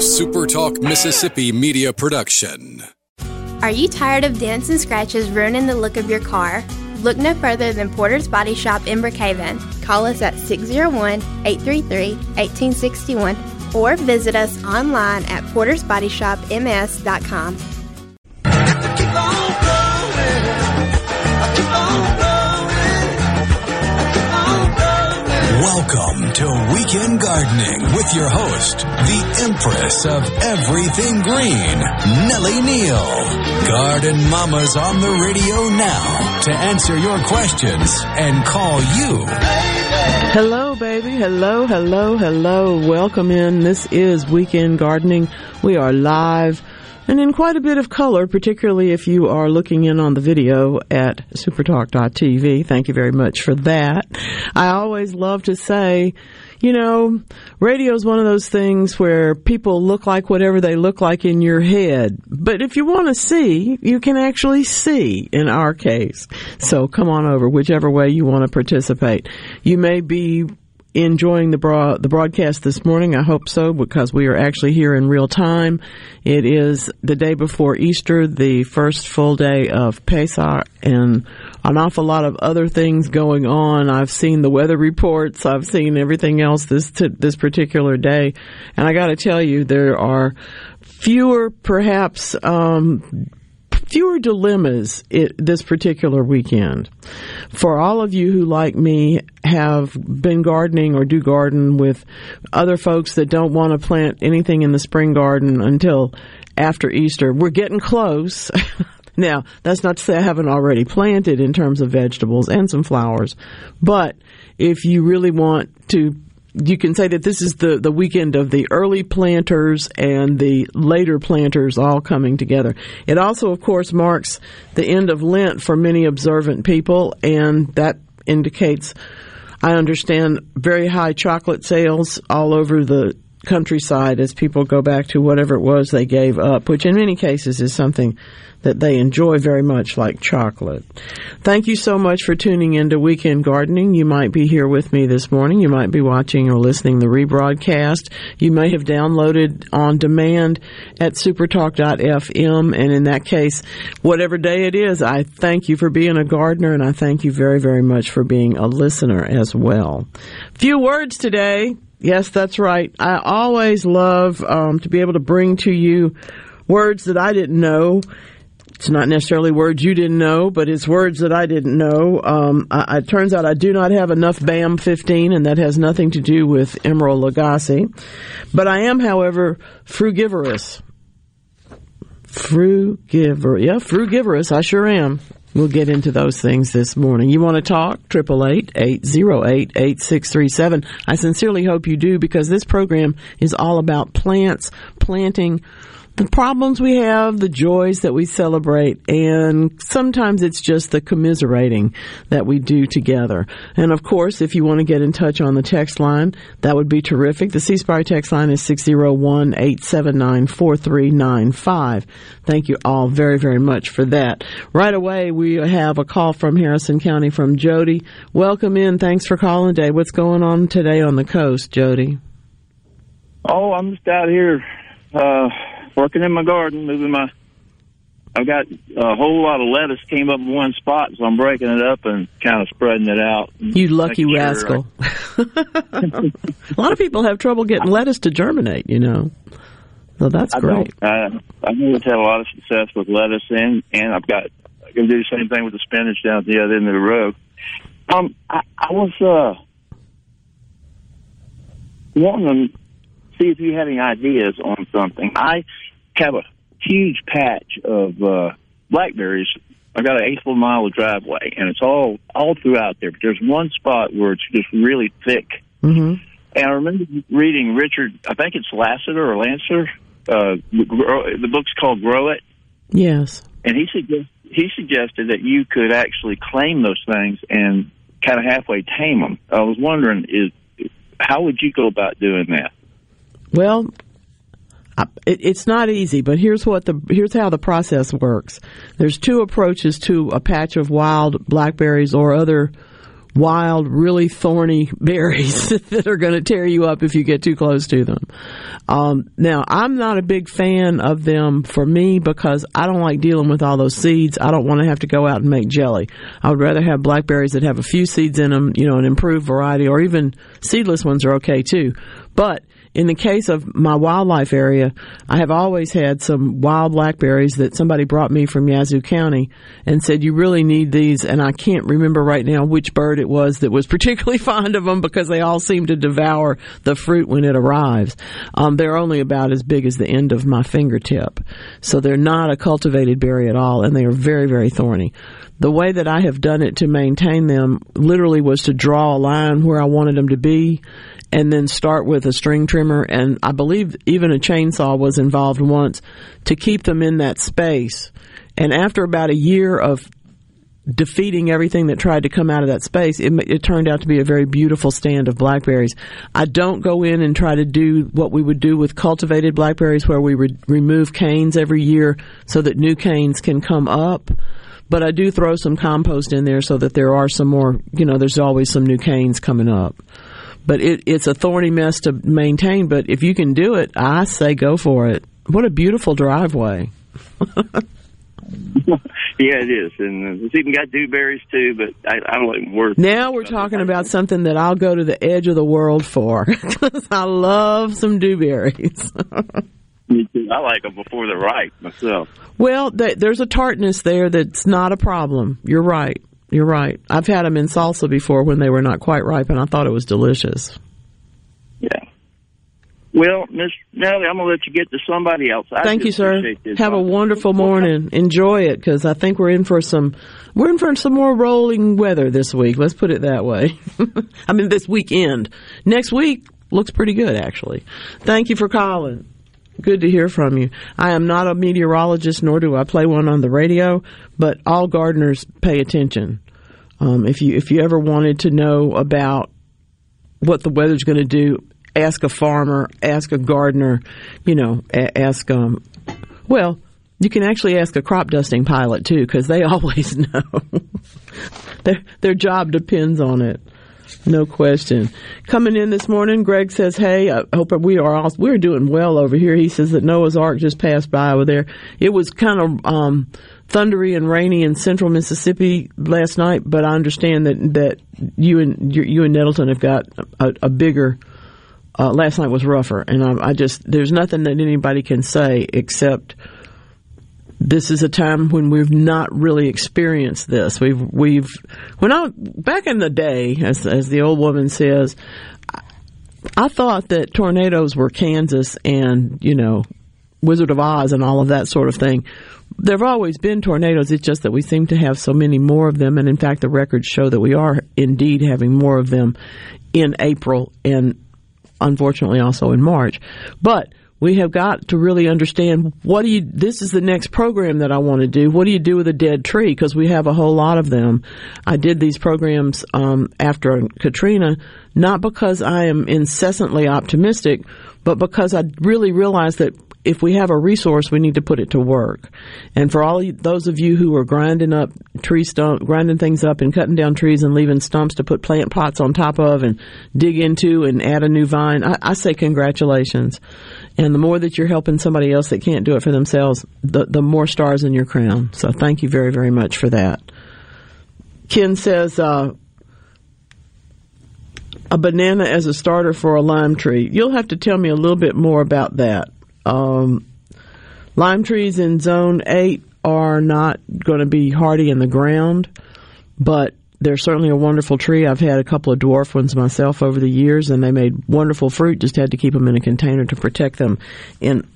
SuperTalk Mississippi media production. Are you tired of dents and scratches ruining the look of your car? Look no further than Porter's Body Shop in Brookhaven. Call us at 601 833 1861 or visit us online at portersbodyshopms.com. Welcome to Weekend Gardening with your host, the Empress of Everything Green, Nellie Neal. Garden Mama's on the radio now to answer your questions and call you. Hello, baby. Hello, hello, hello. Welcome in. This is Weekend Gardening. We are live and in quite a bit of color, particularly if you are looking in on the video at supertalk.tv. Thank you very much for that. I always love to say, you know, radio is one of those things where people look like whatever they look like in your head. But if you want to see, you can actually see in our case. So come on over, whichever way you want to participate. You may be enjoying the broad, the broadcast this morning. I hope so because we are actually here in real time. It is the day before Easter, the first full day of Pesach, and an awful lot of other things going on. I've seen the weather reports. I've seen everything else this t- this particular day, and I got to tell you, there are fewer, perhaps. Um, fewer dilemmas it, this particular weekend. For all of you who, like me, have been gardening or do garden with other folks that don't want to plant anything in the spring garden until after Easter, we're getting close. now, that's not to say I haven't already planted in terms of vegetables and some flowers, but if you really want to you can say that this is the, the weekend of the early planters and the later planters all coming together. It also, of course, marks the end of Lent for many observant people, and that indicates, I understand, very high chocolate sales all over the countryside as people go back to whatever it was they gave up, which in many cases is something that they enjoy very much like chocolate. Thank you so much for tuning into Weekend Gardening. You might be here with me this morning. You might be watching or listening the rebroadcast. You may have downloaded on demand at supertalk.fm. And in that case, whatever day it is, I thank you for being a gardener and I thank you very, very much for being a listener as well. Few words today. Yes, that's right. I always love um, to be able to bring to you words that I didn't know. It's not necessarily words you didn't know, but it's words that I didn't know. Um, I, it turns out I do not have enough BAM 15, and that has nothing to do with Emeril Lagasse. But I am, however, frugivorous. Frugivorous. Yeah, frugivorous. I sure am. We'll get into those things this morning. You want to talk? Triple eight eight zero eight eight six three seven. I sincerely hope you do because this program is all about plants, planting, the problems we have, the joys that we celebrate, and sometimes it's just the commiserating that we do together. And of course, if you want to get in touch on the text line, that would be terrific. The C Spire text line is 601 879 4395. Thank you all very, very much for that. Right away, we have a call from Harrison County from Jody. Welcome in. Thanks for calling today. What's going on today on the coast, Jody? Oh, I'm just out here. Uh, working in my garden, moving my. I've got a whole lot of lettuce came up in one spot, so I'm breaking it up and kind of spreading it out. You lucky sure rascal! I... a lot of people have trouble getting lettuce to germinate, you know. So that's I great. Uh, I've always had a lot of success with lettuce, and and I've got I can do the same thing with the spinach down at the other end of the road. Um, I, I was uh wanting to see if you had any ideas on something. I have a huge patch of uh, blackberries. I've got an eighth of a mile of driveway, and it's all all throughout there. But there's one spot where it's just really thick. Mm-hmm. And I remember reading Richard. I think it's Lassiter or Lancer. Uh, the book's called Grow It. Yes. And he suggest, he suggested that you could actually claim those things and kind of halfway tame them. I was wondering, is how would you go about doing that? Well, it's not easy, but here's what the here's how the process works. There's two approaches to a patch of wild blackberries or other wild, really thorny berries that are going to tear you up if you get too close to them. Um, now, I'm not a big fan of them for me because I don't like dealing with all those seeds. I don't want to have to go out and make jelly. I would rather have blackberries that have a few seeds in them, you know, an improved variety, or even seedless ones are okay too. But in the case of my wildlife area, I have always had some wild blackberries that somebody brought me from Yazoo County and said, you really need these. And I can't remember right now which bird it was that was particularly fond of them because they all seem to devour the fruit when it arrives. Um, they're only about as big as the end of my fingertip. So they're not a cultivated berry at all and they are very, very thorny the way that I have done it to maintain them literally was to draw a line where I wanted them to be and then start with a string trimmer and I believe even a chainsaw was involved once to keep them in that space. And after about a year of defeating everything that tried to come out of that space, it, it, turned out to be a very beautiful stand of blackberries. I don't go in and try to do what we would do with cultivated blackberries where we re- remove canes every year so that new canes can come up. But I do throw some compost in there so that there are some more, you know, there's always some new canes coming up but it, it's a thorny mess to maintain. But if you can do it, I say go for it. What a beautiful driveway. yeah, it is, and it's even got dewberries too. But I, I don't even worth. Now we're talking about something that I'll go to the edge of the world for because I love some dewberries. I like them before they're ripe myself. Well, th- there's a tartness there that's not a problem. You're right. You're right. I've had them in salsa before when they were not quite ripe, and I thought it was delicious. Yeah. Well, Miss Nellie, I'm going to let you get to somebody else. I Thank you, sir. Have a wonderful morning. Enjoy it because I think we're in for some we're in for some more rolling weather this week. Let's put it that way. I mean, this weekend. Next week looks pretty good, actually. Thank you for calling. Good to hear from you. I am not a meteorologist, nor do I play one on the radio, but all gardeners pay attention. Um, if you if you ever wanted to know about what the weather's going to do, ask a farmer, ask a gardener, you know, a- ask um, well, you can actually ask a crop dusting pilot too, because they always know. their their job depends on it. No question. Coming in this morning, Greg says, "Hey, I hope we are all we're doing well over here." He says that Noah's Ark just passed by over there. It was kind of um, thundery and rainy in central Mississippi last night, but I understand that that you and you and Nettleton have got a, a bigger. Uh, last night was rougher, and I, I just there's nothing that anybody can say except this is a time when we've not really experienced this. We've we've when I back in the day, as as the old woman says, I thought that tornadoes were Kansas and you know Wizard of Oz and all of that sort of thing. There have always been tornadoes. It's just that we seem to have so many more of them, and in fact, the records show that we are indeed having more of them in April and unfortunately also in March. But we have got to really understand what do you this is the next program that I want to do what do you do with a dead tree because we have a whole lot of them I did these programs um, after Katrina not because I am incessantly optimistic but because I really realized that if we have a resource, we need to put it to work. And for all those of you who are grinding up tree stump, grinding things up and cutting down trees and leaving stumps to put plant pots on top of and dig into and add a new vine, I, I say congratulations. And the more that you're helping somebody else that can't do it for themselves, the, the more stars in your crown. So thank you very, very much for that. Ken says, uh, a banana as a starter for a lime tree. You'll have to tell me a little bit more about that. Um, lime trees in zone 8 are not going to be hardy in the ground, but they're certainly a wonderful tree. I've had a couple of dwarf ones myself over the years, and they made wonderful fruit. Just had to keep them in a container to protect them in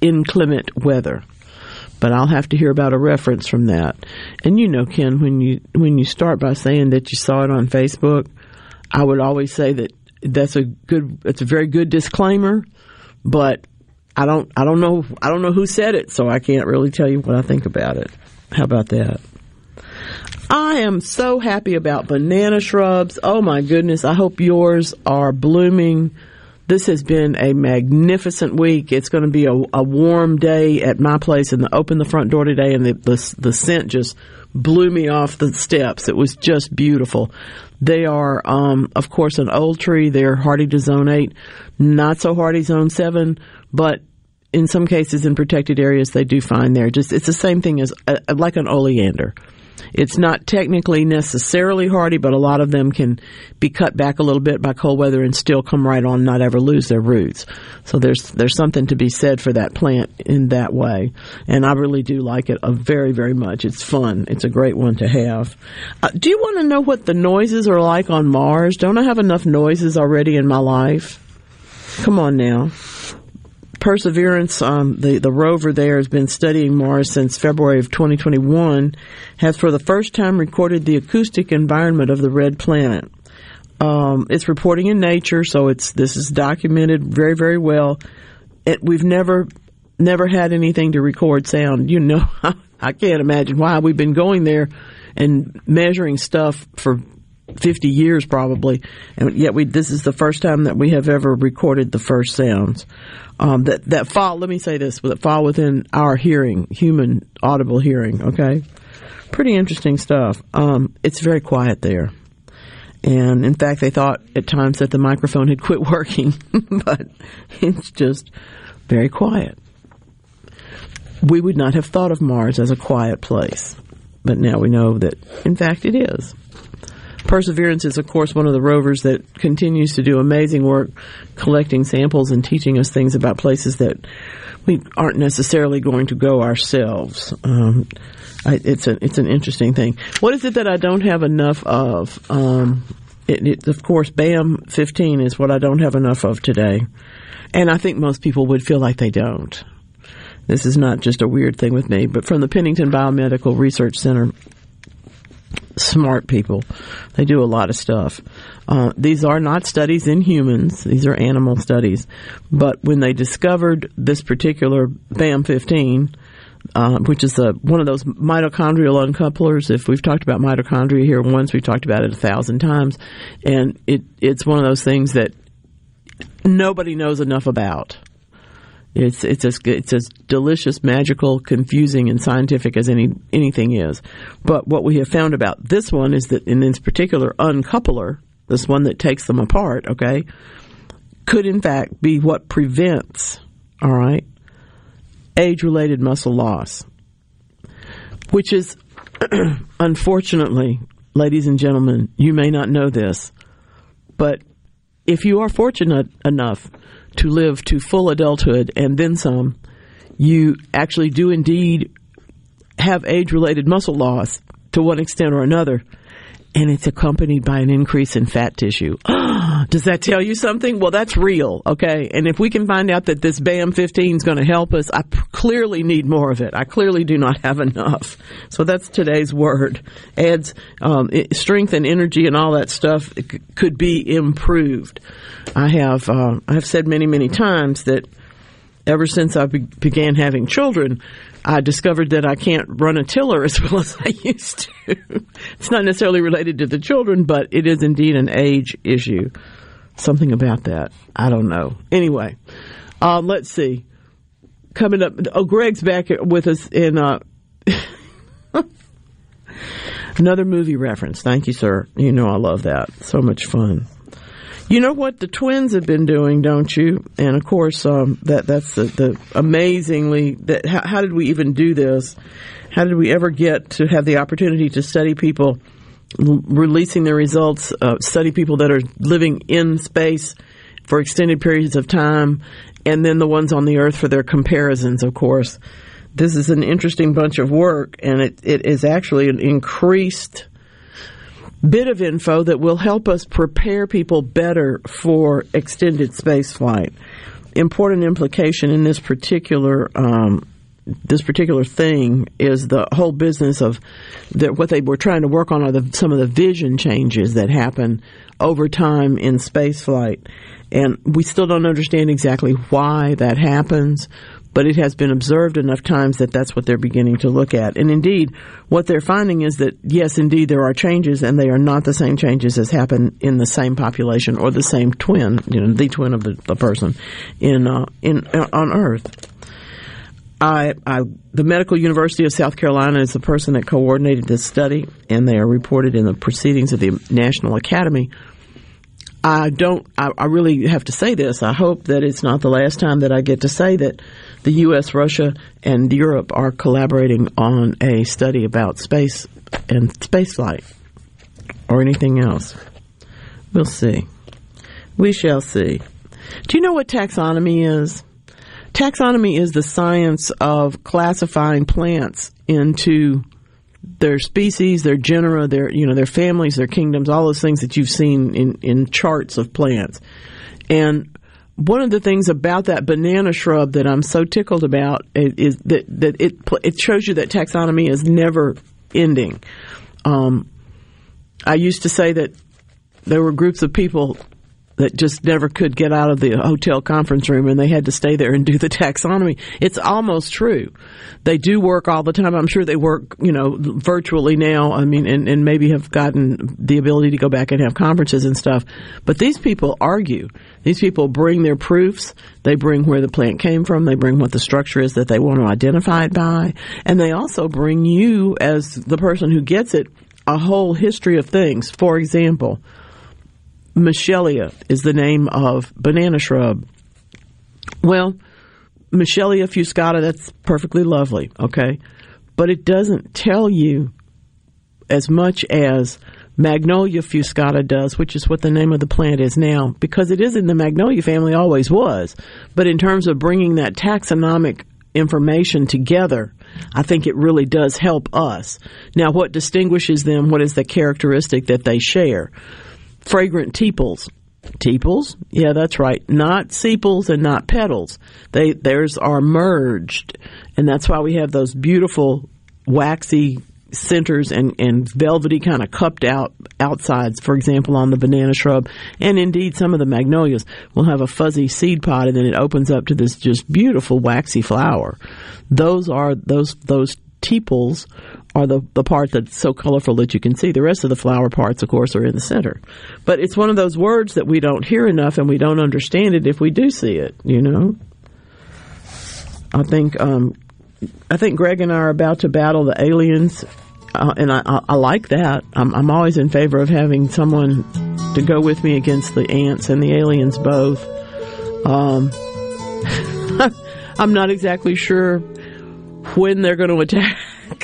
inclement weather. But I'll have to hear about a reference from that. And you know, Ken, when you when you start by saying that you saw it on Facebook, I would always say that that's a good, it's a very good disclaimer, but I don't I don't know I don't know who said it, so I can't really tell you what I think about it. How about that? I am so happy about banana shrubs. Oh my goodness, I hope yours are blooming This has been a magnificent week. It's going to be a, a warm day at my place, and the, open the front door today, and the, the the scent just blew me off the steps. It was just beautiful. They are, um, of course, an old tree. They're hardy to zone eight, not so hardy zone seven, but in some cases in protected areas they do find there. Just it's the same thing as uh, like an oleander. It's not technically necessarily hardy, but a lot of them can be cut back a little bit by cold weather and still come right on, not ever lose their roots. So there's there's something to be said for that plant in that way, and I really do like it uh, very very much. It's fun. It's a great one to have. Uh, do you want to know what the noises are like on Mars? Don't I have enough noises already in my life? Come on now. Perseverance, um, the, the rover there has been studying Mars since February of 2021, has for the first time recorded the acoustic environment of the red planet. Um, it's reporting in Nature, so it's this is documented very, very well. It, we've never never had anything to record sound. You know, I can't imagine why we've been going there and measuring stuff for 50 years probably, and yet we this is the first time that we have ever recorded the first sounds um, that that fall. Let me say this: that fall within our hearing, human audible hearing. Okay, pretty interesting stuff. Um, it's very quiet there, and in fact, they thought at times that the microphone had quit working, but it's just very quiet. We would not have thought of Mars as a quiet place, but now we know that, in fact, it is. Perseverance is, of course, one of the rovers that continues to do amazing work collecting samples and teaching us things about places that we aren't necessarily going to go ourselves. Um, I, it's a it's an interesting thing. What is it that I don't have enough of? Um, it, it, of course, BAM 15 is what I don't have enough of today, and I think most people would feel like they don't. This is not just a weird thing with me, but from the Pennington Biomedical Research Center, smart people. They do a lot of stuff. Uh, these are not studies in humans; these are animal studies. But when they discovered this particular BAM15, uh, which is a, one of those mitochondrial uncouplers. If we've talked about mitochondria here once, we've talked about it a thousand times, and it it's one of those things that nobody knows enough about. It's it's as it's as delicious, magical, confusing, and scientific as any anything is. But what we have found about this one is that in this particular uncoupler, this one that takes them apart, okay, could in fact be what prevents, all right, age-related muscle loss, which is unfortunately, ladies and gentlemen, you may not know this, but if you are fortunate enough to live to full adulthood and then some, you actually do indeed have age related muscle loss to one extent or another and it's accompanied by an increase in fat tissue. Ah! Does that tell you something? Well, that's real, okay? And if we can find out that this BAM 15 is going to help us, I p- clearly need more of it. I clearly do not have enough. So that's today's word. Adds um, strength and energy and all that stuff c- could be improved. I have uh, I have said many many times that ever since I be- began having children, I discovered that I can't run a tiller as well as I used to. it's not necessarily related to the children, but it is indeed an age issue. Something about that. I don't know. Anyway, um, let's see. Coming up, oh, Greg's back with us in uh, another movie reference. Thank you, sir. You know I love that. So much fun. You know what the twins have been doing, don't you? And of course, um, that that's the, the amazingly that how, how, did we even do this? How did we ever get to have the opportunity to study people releasing their results, uh, study people that are living in space for extended periods of time, and then the ones on the Earth for their comparisons, of course. This is an interesting bunch of work, and it, it is actually an increased bit of info that will help us prepare people better for extended space flight. Important implication in this particular um, this particular thing is the whole business of that what they were trying to work on are the, some of the vision changes that happen over time in space flight. And we still don't understand exactly why that happens, but it has been observed enough times that that's what they're beginning to look at. And indeed, what they're finding is that yes, indeed, there are changes, and they are not the same changes as happen in the same population or the same twin, you know, the twin of the, the person in uh, in uh, on Earth. I, I, the Medical University of South Carolina is the person that coordinated this study, and they are reported in the proceedings of the National Academy. I don't, I, I really have to say this. I hope that it's not the last time that I get to say that the U.S., Russia, and Europe are collaborating on a study about space and spaceflight or anything else. We'll see. We shall see. Do you know what taxonomy is? Taxonomy is the science of classifying plants into their species, their genera, their you know their families, their kingdoms, all those things that you've seen in in charts of plants. And one of the things about that banana shrub that I'm so tickled about is that that it it shows you that taxonomy is never ending. Um, I used to say that there were groups of people that just never could get out of the hotel conference room and they had to stay there and do the taxonomy. It's almost true. They do work all the time. I'm sure they work, you know, virtually now. I mean, and, and maybe have gotten the ability to go back and have conferences and stuff. But these people argue. These people bring their proofs. They bring where the plant came from. They bring what the structure is that they want to identify it by. And they also bring you as the person who gets it a whole history of things. For example, Michelia is the name of banana shrub. Well, Michelia fuscata, that's perfectly lovely, okay? But it doesn't tell you as much as Magnolia fuscata does, which is what the name of the plant is now, because it is in the Magnolia family, always was. But in terms of bringing that taxonomic information together, I think it really does help us. Now, what distinguishes them? What is the characteristic that they share? Fragrant tepals. Tepals? Yeah, that's right. Not sepals and not petals. They theirs are merged, and that's why we have those beautiful waxy centers and, and velvety kind of cupped out outsides, for example, on the banana shrub. And indeed, some of the magnolias will have a fuzzy seed pod and then it opens up to this just beautiful waxy flower. Those are, those, those tepals are the, the part that's so colorful that you can see. The rest of the flower parts, of course, are in the center. But it's one of those words that we don't hear enough and we don't understand it if we do see it, you know? I think, um, I think Greg and I are about to battle the aliens, uh, and I, I, I, like that. I'm, I'm always in favor of having someone to go with me against the ants and the aliens both. Um, I'm not exactly sure when they're going to attack.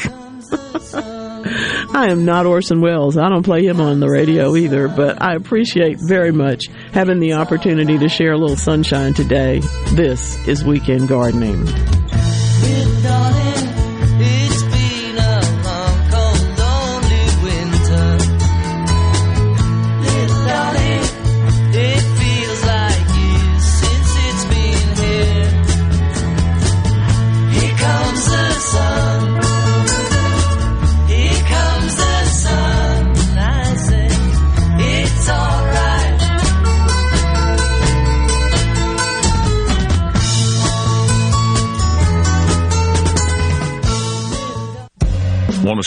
I am not Orson Welles. I don't play him on the radio either, but I appreciate very much having the opportunity to share a little sunshine today. This is Weekend Gardening.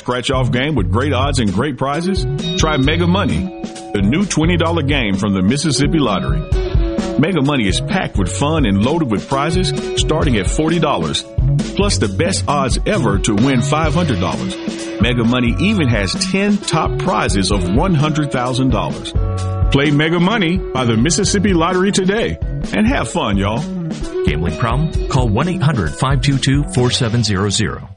Scratch off game with great odds and great prizes? Try Mega Money, the new $20 game from the Mississippi Lottery. Mega Money is packed with fun and loaded with prizes starting at $40, plus the best odds ever to win $500. Mega Money even has 10 top prizes of $100,000. Play Mega Money by the Mississippi Lottery today and have fun, y'all. Gambling problem? Call 1 800 522 4700.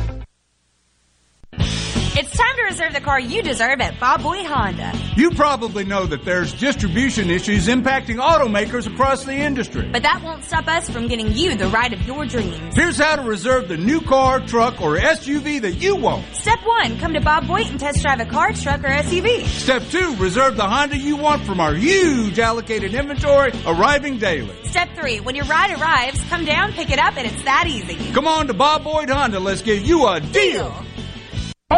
reserve the car you deserve at Bob Boyd Honda. You probably know that there's distribution issues impacting automakers across the industry. But that won't stop us from getting you the ride of your dreams. Here's how to reserve the new car, truck, or SUV that you want. Step one, come to Bob Boyd and test drive a car, truck, or SUV. Step two, reserve the Honda you want from our huge allocated inventory arriving daily. Step three, when your ride arrives, come down, pick it up, and it's that easy. Come on to Bob Boyd Honda. Let's give you a deal.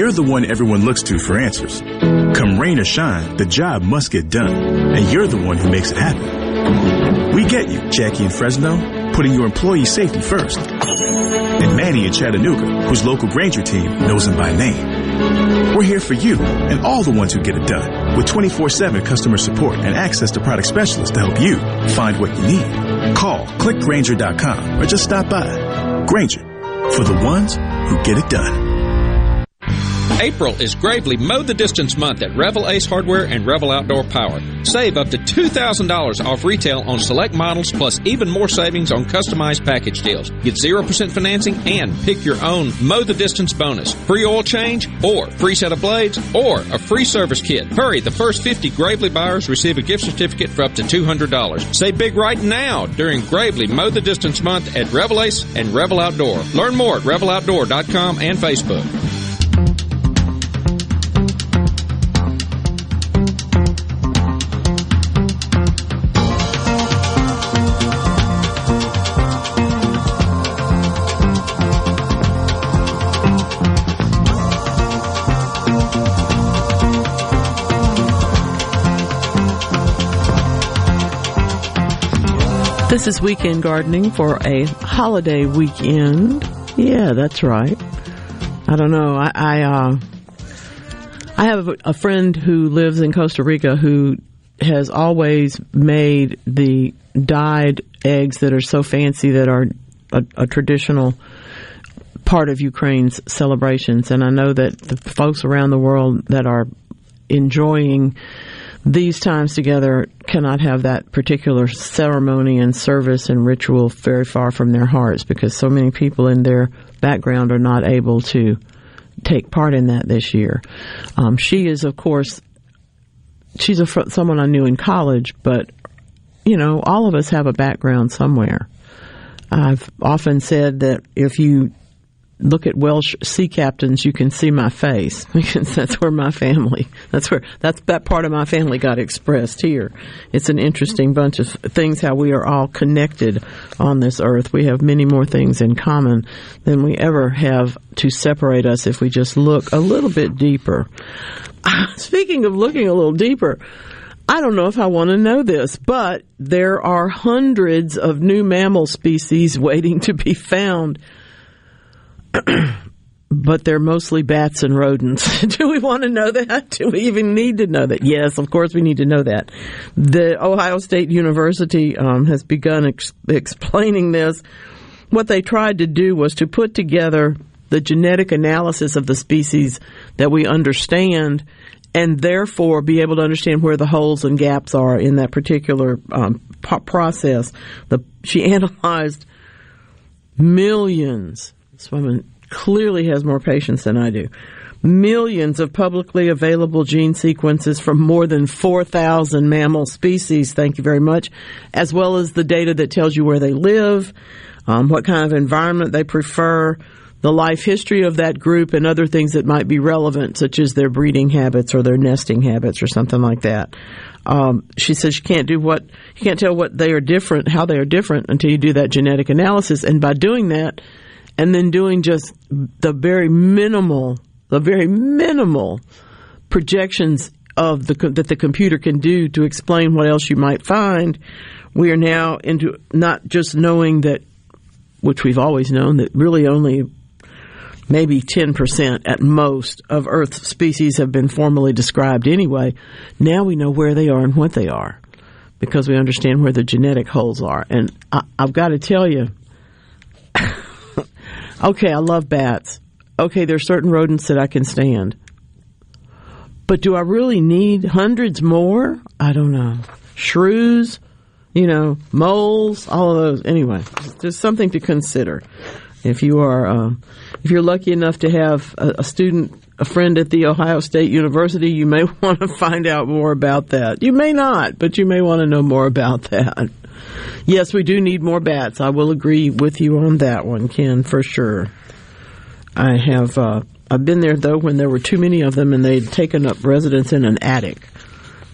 You're the one everyone looks to for answers. Come rain or shine, the job must get done, and you're the one who makes it happen. We get you, Jackie in Fresno, putting your employee safety first. And Manny in Chattanooga, whose local Grainger team knows him by name. We're here for you and all the ones who get it done with 24-7 customer support and access to product specialists to help you find what you need. Call clickgrainger.com or just stop by. Grainger, for the ones who get it done. April is Gravely Mow the Distance month at Revel Ace Hardware and Revel Outdoor Power. Save up to $2,000 off retail on select models plus even more savings on customized package deals. Get 0% financing and pick your own Mow the Distance bonus. Free oil change or free set of blades or a free service kit. Hurry, the first 50 Gravely buyers receive a gift certificate for up to $200. Save big right now during Gravely Mow the Distance month at Revel Ace and Revel Outdoor. Learn more at reveloutdoor.com and Facebook. This is weekend gardening for a holiday weekend. Yeah, that's right. I don't know. I I, uh, I have a friend who lives in Costa Rica who has always made the dyed eggs that are so fancy that are a, a traditional part of Ukraine's celebrations. And I know that the folks around the world that are enjoying these times together cannot have that particular ceremony and service and ritual very far from their hearts because so many people in their background are not able to take part in that this year. Um, she is, of course, she's a, someone I knew in college, but you know, all of us have a background somewhere. I've often said that if you look at Welsh sea captains, you can see my face because that's where my family, that's where, that's, that part of my family got expressed here. It's an interesting bunch of things how we are all connected on this earth. We have many more things in common than we ever have to separate us if we just look a little bit deeper. Speaking of looking a little deeper, I don't know if I want to know this, but there are hundreds of new mammal species waiting to be found but they're mostly bats and rodents. Do we want to know that? Do we even need to know that? Yes, of course we need to know that. The Ohio State University um, has begun ex- explaining this. What they tried to do was to put together the genetic analysis of the species that we understand and therefore be able to understand where the holes and gaps are in that particular um, process. The, she analyzed millions. This woman clearly has more patience than I do. Millions of publicly available gene sequences from more than 4,000 mammal species. Thank you very much. As well as the data that tells you where they live, um, what kind of environment they prefer, the life history of that group and other things that might be relevant, such as their breeding habits or their nesting habits or something like that. Um, she says you can't do what you can't tell what they are different, how they are different until you do that genetic analysis. And by doing that, and then doing just the very minimal, the very minimal projections of the that the computer can do to explain what else you might find, we are now into not just knowing that, which we've always known that really only maybe 10% at most of Earth's species have been formally described anyway. Now we know where they are and what they are because we understand where the genetic holes are. And I, have got to tell you, okay, I love bats. Okay, there are certain rodents that I can stand. But do I really need hundreds more? I don't know. Shrews, you know, moles, all of those. Anyway, there's something to consider if you are uh, if you're lucky enough to have a, a, student a friend at the Ohio State University, you may want to find out more about that. You may not, but you may want to know more about that. Yes, we do need more bats. I will agree with you on that one, Ken, for sure. I have uh, I've been there though when there were too many of them and they'd taken up residence in an attic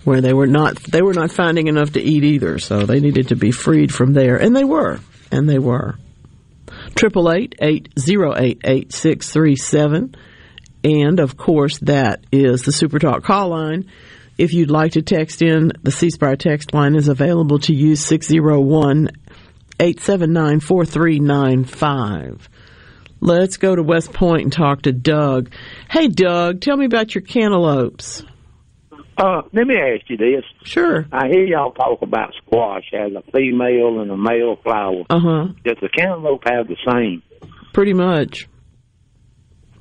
where they were not they were not finding enough to eat either, so they needed to be freed from there, and they were, and they were. Triple eight eight zero eight eight six three seven, and of course that is the Super Talk call line. If you'd like to text in, the C Spire text line is available to use 601 879 4395. Let's go to West Point and talk to Doug. Hey, Doug, tell me about your cantaloupes. Uh, let me ask you this. Sure. I hear y'all talk about squash as a female and a male flower. Uh huh. Does the cantaloupe have the same? Pretty much.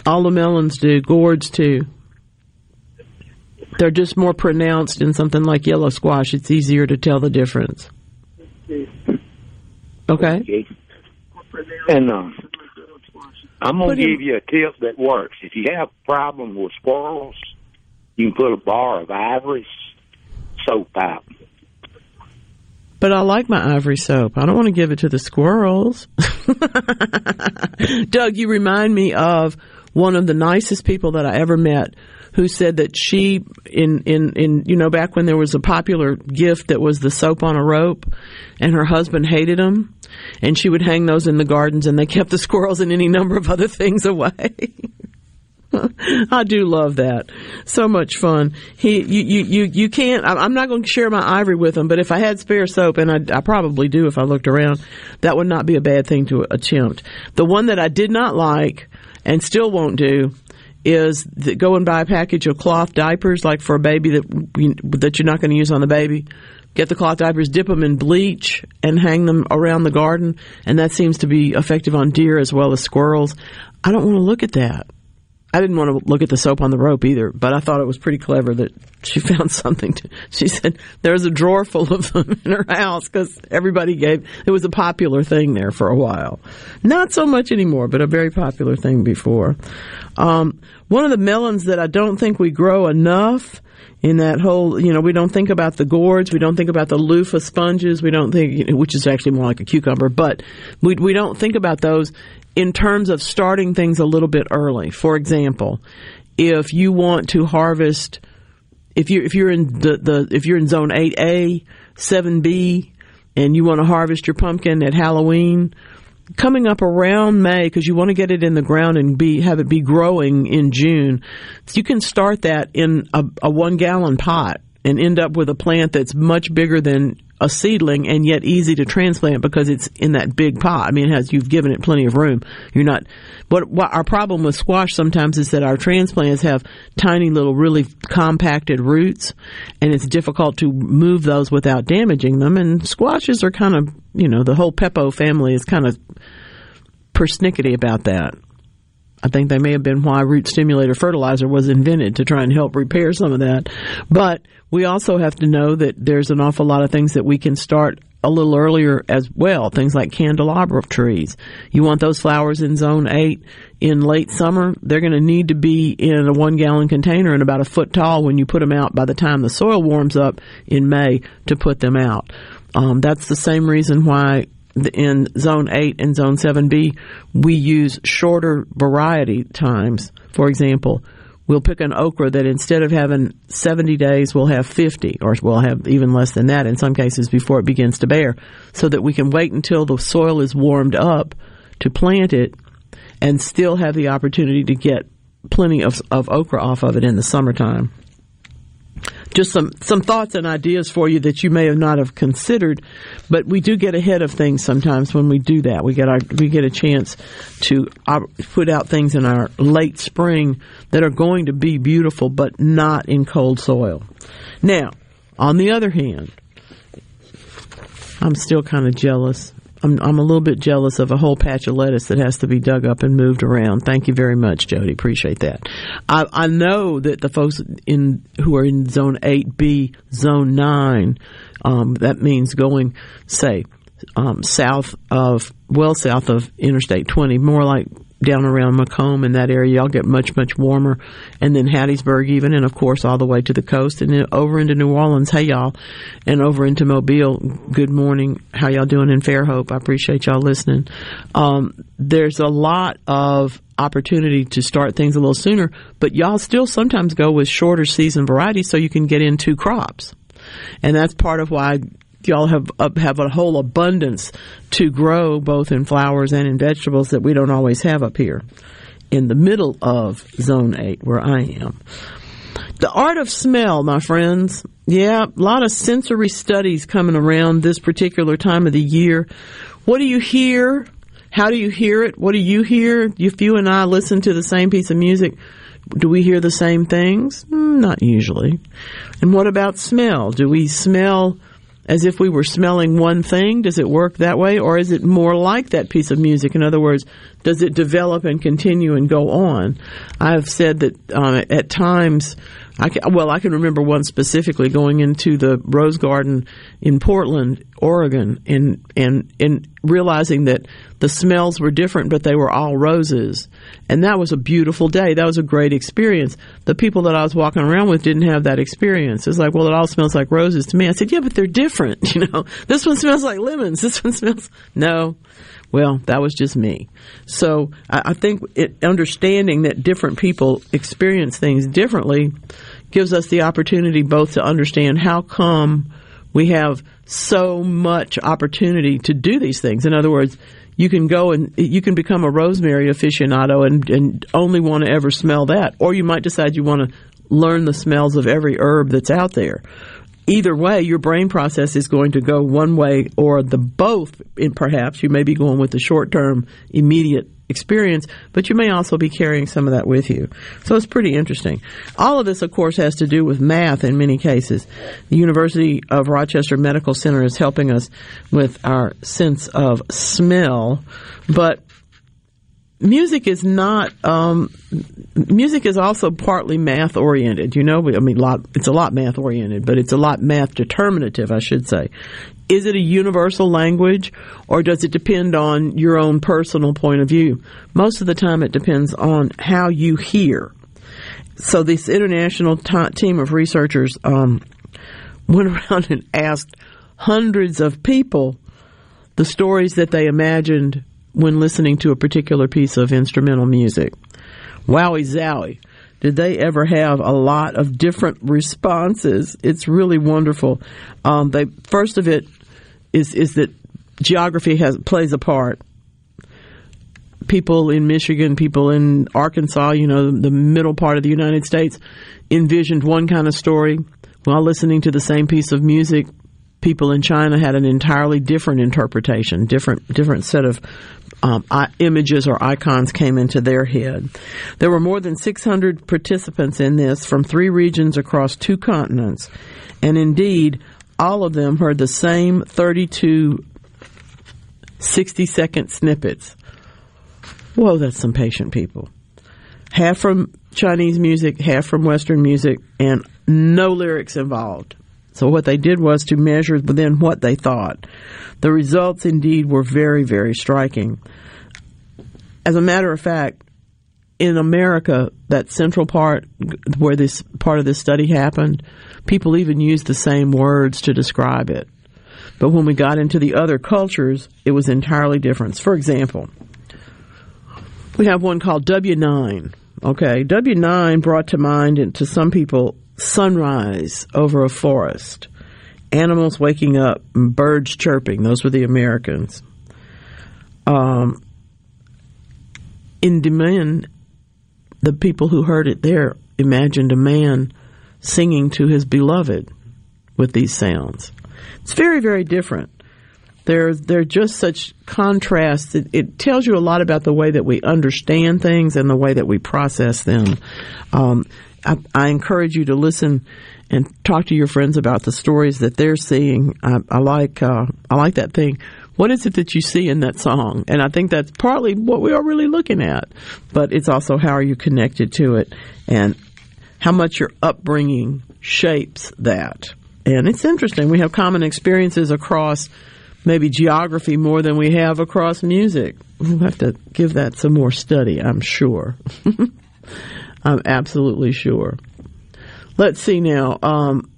All the melons do. Gourds too. They're just more pronounced in something like yellow squash. It's easier to tell the difference. Okay. And uh, I'm going to give you a tip that works. If you have a problem with squirrels, you can put a bar of ivory soap out. But I like my ivory soap. I don't want to give it to the squirrels. Doug, you remind me of one of the nicest people that I ever met who said that she in in in you know back when there was a popular gift that was the soap on a rope and her husband hated them and she would hang those in the gardens and they kept the squirrels and any number of other things away. I do love that. So much fun. He, you, you, you, you can't, I'm not going to share my ivory with him, but if I had spare soap, and I, I probably do if I looked around, that would not be a bad thing to attempt. The one that I did not like and still won't do is the, go and buy a package of cloth diapers, like for a baby that, that you're not going to use on the baby get the cloth diapers, dip them in bleach, and hang them around the garden. And that seems to be effective on deer as well as squirrels. I don't want to look at that. I didn't want to look at the soap on the rope either, but I thought it was pretty clever that she found something. To, she said there was a drawer full of them in her house because everybody gave. It was a popular thing there for a while. Not so much anymore, but a very popular thing before. Um, one of the melons that I don't think we grow enough in that whole, you know, we don't think about the gourds, we don't think about the loofah sponges, we don't think, which is actually more like a cucumber, but we, we don't think about those in terms of starting things a little bit early. For example, if you want to harvest, if you if you're in the, the if you're in zone eight A, seven B, and you want to harvest your pumpkin at Halloween, coming up around May because you want to get it in the ground and be have it be growing in June. You can start that in a, a one gallon pot and end up with a plant that's much bigger than a seedling and yet easy to transplant because it's in that big pot. I mean, has you've given it plenty of room. You're not. What, what our problem with squash sometimes is that our transplants have tiny little, really compacted roots, and it's difficult to move those without damaging them. And squashes are kind of, you know, the whole Pepo family is kind of persnickety about that. I think they may have been why root stimulator fertilizer was invented to try and help repair some of that. But we also have to know that there's an awful lot of things that we can start a little earlier as well. Things like candelabra trees. You want those flowers in zone eight in late summer. They're going to need to be in a one gallon container and about a foot tall when you put them out by the time the soil warms up in May to put them out. Um, that's the same reason why in zone 8 and zone 7b we use shorter variety times. For example we'll pick an okra that instead of having 70 days we'll have 50 or we'll have even less than that in some cases before it begins to bear so that we can wait until the soil is warmed up to plant it and still have the opportunity to get plenty of, of okra off of it in the summertime just some some thoughts and ideas for you that you may have not have considered, but we do get ahead of things sometimes when we do that. We get our we get a chance to uh, put out things in our late spring that are going to be beautiful, but not in cold soil. Now, on the other hand, I'm still kind of jealous I'm, I'm a little bit jealous of a whole patch of lettuce that has to be dug up and moved around. Thank you very much, Jody. Appreciate that. I, I know that the folks in who are in Zone 8B, Zone 9, um, that means going, say, um, south of, well south of Interstate 20, more like down around McComb and that area, y'all get much, much warmer. And then Hattiesburg even, and of course all the way to the coast and then over into New Orleans. Hey y'all. And over into Mobile. Good morning. How y'all doing in Fairhope? I appreciate y'all listening. Um, there's a lot of opportunity to start things a little sooner, but y'all still sometimes go with shorter season varieties so you can get in two crops. And that's part of why y'all have uh, have a whole abundance to grow both in flowers and in vegetables that we don't always have up here in the middle of zone 8 where I am. The art of smell, my friends. Yeah, a lot of sensory studies coming around this particular time of the year. What do you hear? How do you hear it? What do you hear? If you and I listen to the same piece of music, do we hear the same things? Mm, not usually. And what about smell? Do we smell as if we were smelling one thing? Does it work that way? Or is it more like that piece of music? In other words, does it develop and continue and go on? I've said that um, at times, I can, well, I can remember one specifically going into the Rose Garden in Portland, Oregon, and and and realizing that the smells were different, but they were all roses, and that was a beautiful day. That was a great experience. The people that I was walking around with didn't have that experience. It's like, well, it all smells like roses to me. I said, yeah, but they're different. You know, this one smells like lemons. This one smells no. Well, that was just me. So I, I think it, understanding that different people experience things differently gives us the opportunity both to understand how come we have so much opportunity to do these things. In other words, you can go and you can become a rosemary aficionado and, and only want to ever smell that, or you might decide you want to learn the smells of every herb that's out there either way, your brain process is going to go one way or the both. And perhaps you may be going with the short term, immediate experience, but you may also be carrying some of that with you. So it's pretty interesting. All of this, of course, has to do with math in many cases. The University of Rochester Medical Center is helping us with our sense of smell, but music is not um, music is also partly math oriented you know? I mean lot it's a lot math oriented but it's a lot math determinative i should say. Is it a universal language or does it depend on your own personal point of view? Most of the time it depends on how you hear. So this international t- team of researchers um, went around and asked hundreds of people the stories that they imagined when listening to a particular piece of instrumental music. Wowie zowie. Did they ever have a lot of different responses? It's really wonderful. Um, they first of it is is that geography has plays a part. People in Michigan, people in Arkansas, you know, the middle part of the United States, envisioned one kind of story while listening to the same piece of music people in China had an entirely different interpretation, different different set of um, images or icons came into their head. There were more than 600 participants in this from three regions across two continents, and indeed, all of them heard the same 32 60 second snippets. Whoa, that's some patient people. half from Chinese music, half from Western music, and no lyrics involved. So what they did was to measure within what they thought. The results indeed were very, very striking. As a matter of fact, in America, that central part where this part of this study happened, people even used the same words to describe it. But when we got into the other cultures, it was entirely different. For example, we have one called W9. Okay, W9 brought to mind to some people sunrise over a forest, animals waking up, birds chirping. Those were the Americans. Um, in Dimen, the people who heard it there imagined a man singing to his beloved with these sounds. It's very, very different. They're, they're just such contrasts. It, it, tells you a lot about the way that we understand things and the way that we process them. Um, I, I, encourage you to listen and talk to your friends about the stories that they're seeing. I, I like uh, I like that thing. What is it that you see in that song? And I think that's partly what we are really looking at, but it's also how are you connected to it and how much your upbringing shapes that. And it's interesting. We have common experiences across maybe geography more than we have across music. We'll have to give that some more study, I'm sure. I'm absolutely sure. Let's see now. Um,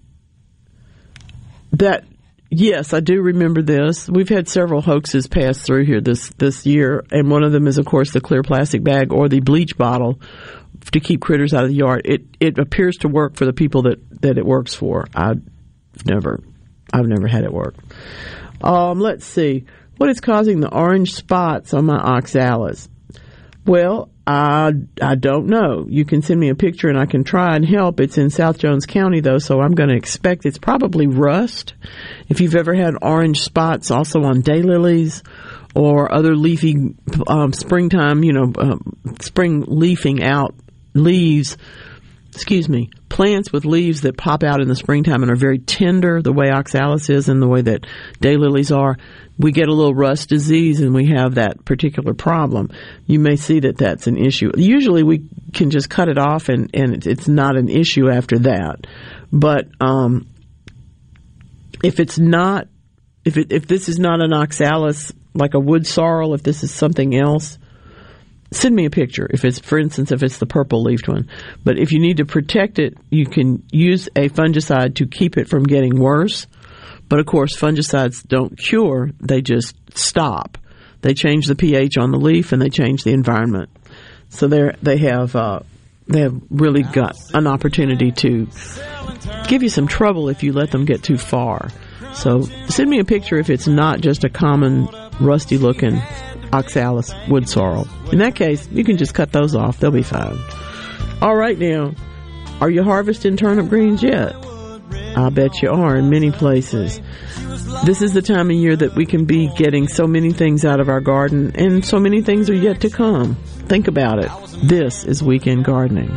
that yes, I do remember this. We've had several hoaxes pass through here this this year, and one of them is, of course, the clear plastic bag or the bleach bottle to keep critters out of the yard. It it appears to work for the people that that it works for. I've never I've never had it work. Um, let's see. What is causing the orange spots on my oxalis? Well, I, I don't know. You can send me a picture and I can try and help. It's in South Jones County though, so I'm going to expect it's probably rust. If you've ever had orange spots also on daylilies or other leafy um, springtime, you know, um, spring leafing out leaves, excuse me, plants with leaves that pop out in the springtime and are very tender, the way oxalis is and the way that daylilies are, we get a little rust disease and we have that particular problem. You may see that that's an issue. Usually we can just cut it off and, and it's not an issue after that. But, um, if it's not, if it, if this is not an oxalis, like a wood sorrel, if this is something else, send me a picture if it's for instance if it's the purple leafed one but if you need to protect it you can use a fungicide to keep it from getting worse but of course fungicides don't cure they just stop they change the ph on the leaf and they change the environment so they they have uh, they have really got an opportunity to give you some trouble if you let them get too far so send me a picture if it's not just a common rusty looking oxalis wood sorrel. In that case, you can just cut those off. They'll be fine. All right now, are you harvesting turnip greens yet? I bet you are in many places. This is the time of year that we can be getting so many things out of our garden, and so many things are yet to come. Think about it. This is Weekend Gardening.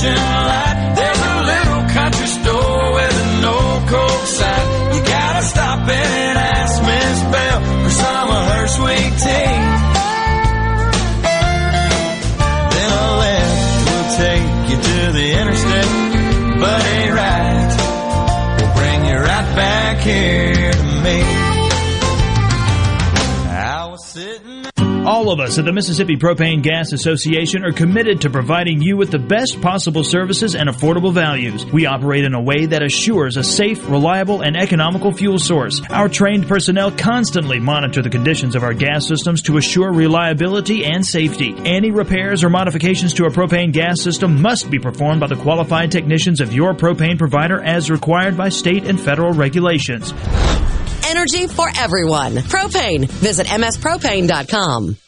I All of us at the Mississippi Propane Gas Association are committed to providing you with the best possible services and affordable values. We operate in a way that assures a safe, reliable, and economical fuel source. Our trained personnel constantly monitor the conditions of our gas systems to assure reliability and safety. Any repairs or modifications to a propane gas system must be performed by the qualified technicians of your propane provider as required by state and federal regulations. Energy for everyone. Propane. Visit mspropane.com.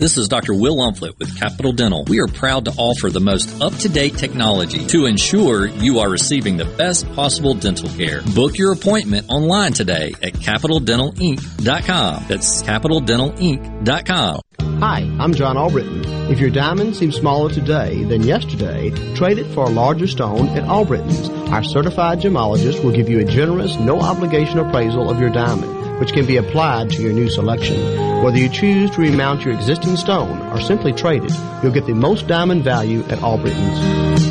This is Dr. Will Umflett with Capital Dental. We are proud to offer the most up-to-date technology to ensure you are receiving the best possible dental care. Book your appointment online today at capitaldentalinc.com. That's capitaldentalinc.com. Hi, I'm John Albritton. If your diamond seems smaller today than yesterday, trade it for a larger stone at Albritton's. Our certified gemologist will give you a generous, no obligation appraisal of your diamond which can be applied to your new selection. Whether you choose to remount your existing stone or simply trade it, you'll get the most diamond value at Albritton's.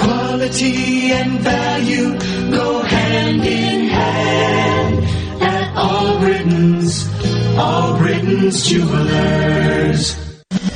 Quality and value go hand in hand at Albritton's. Albritton's Jewelers.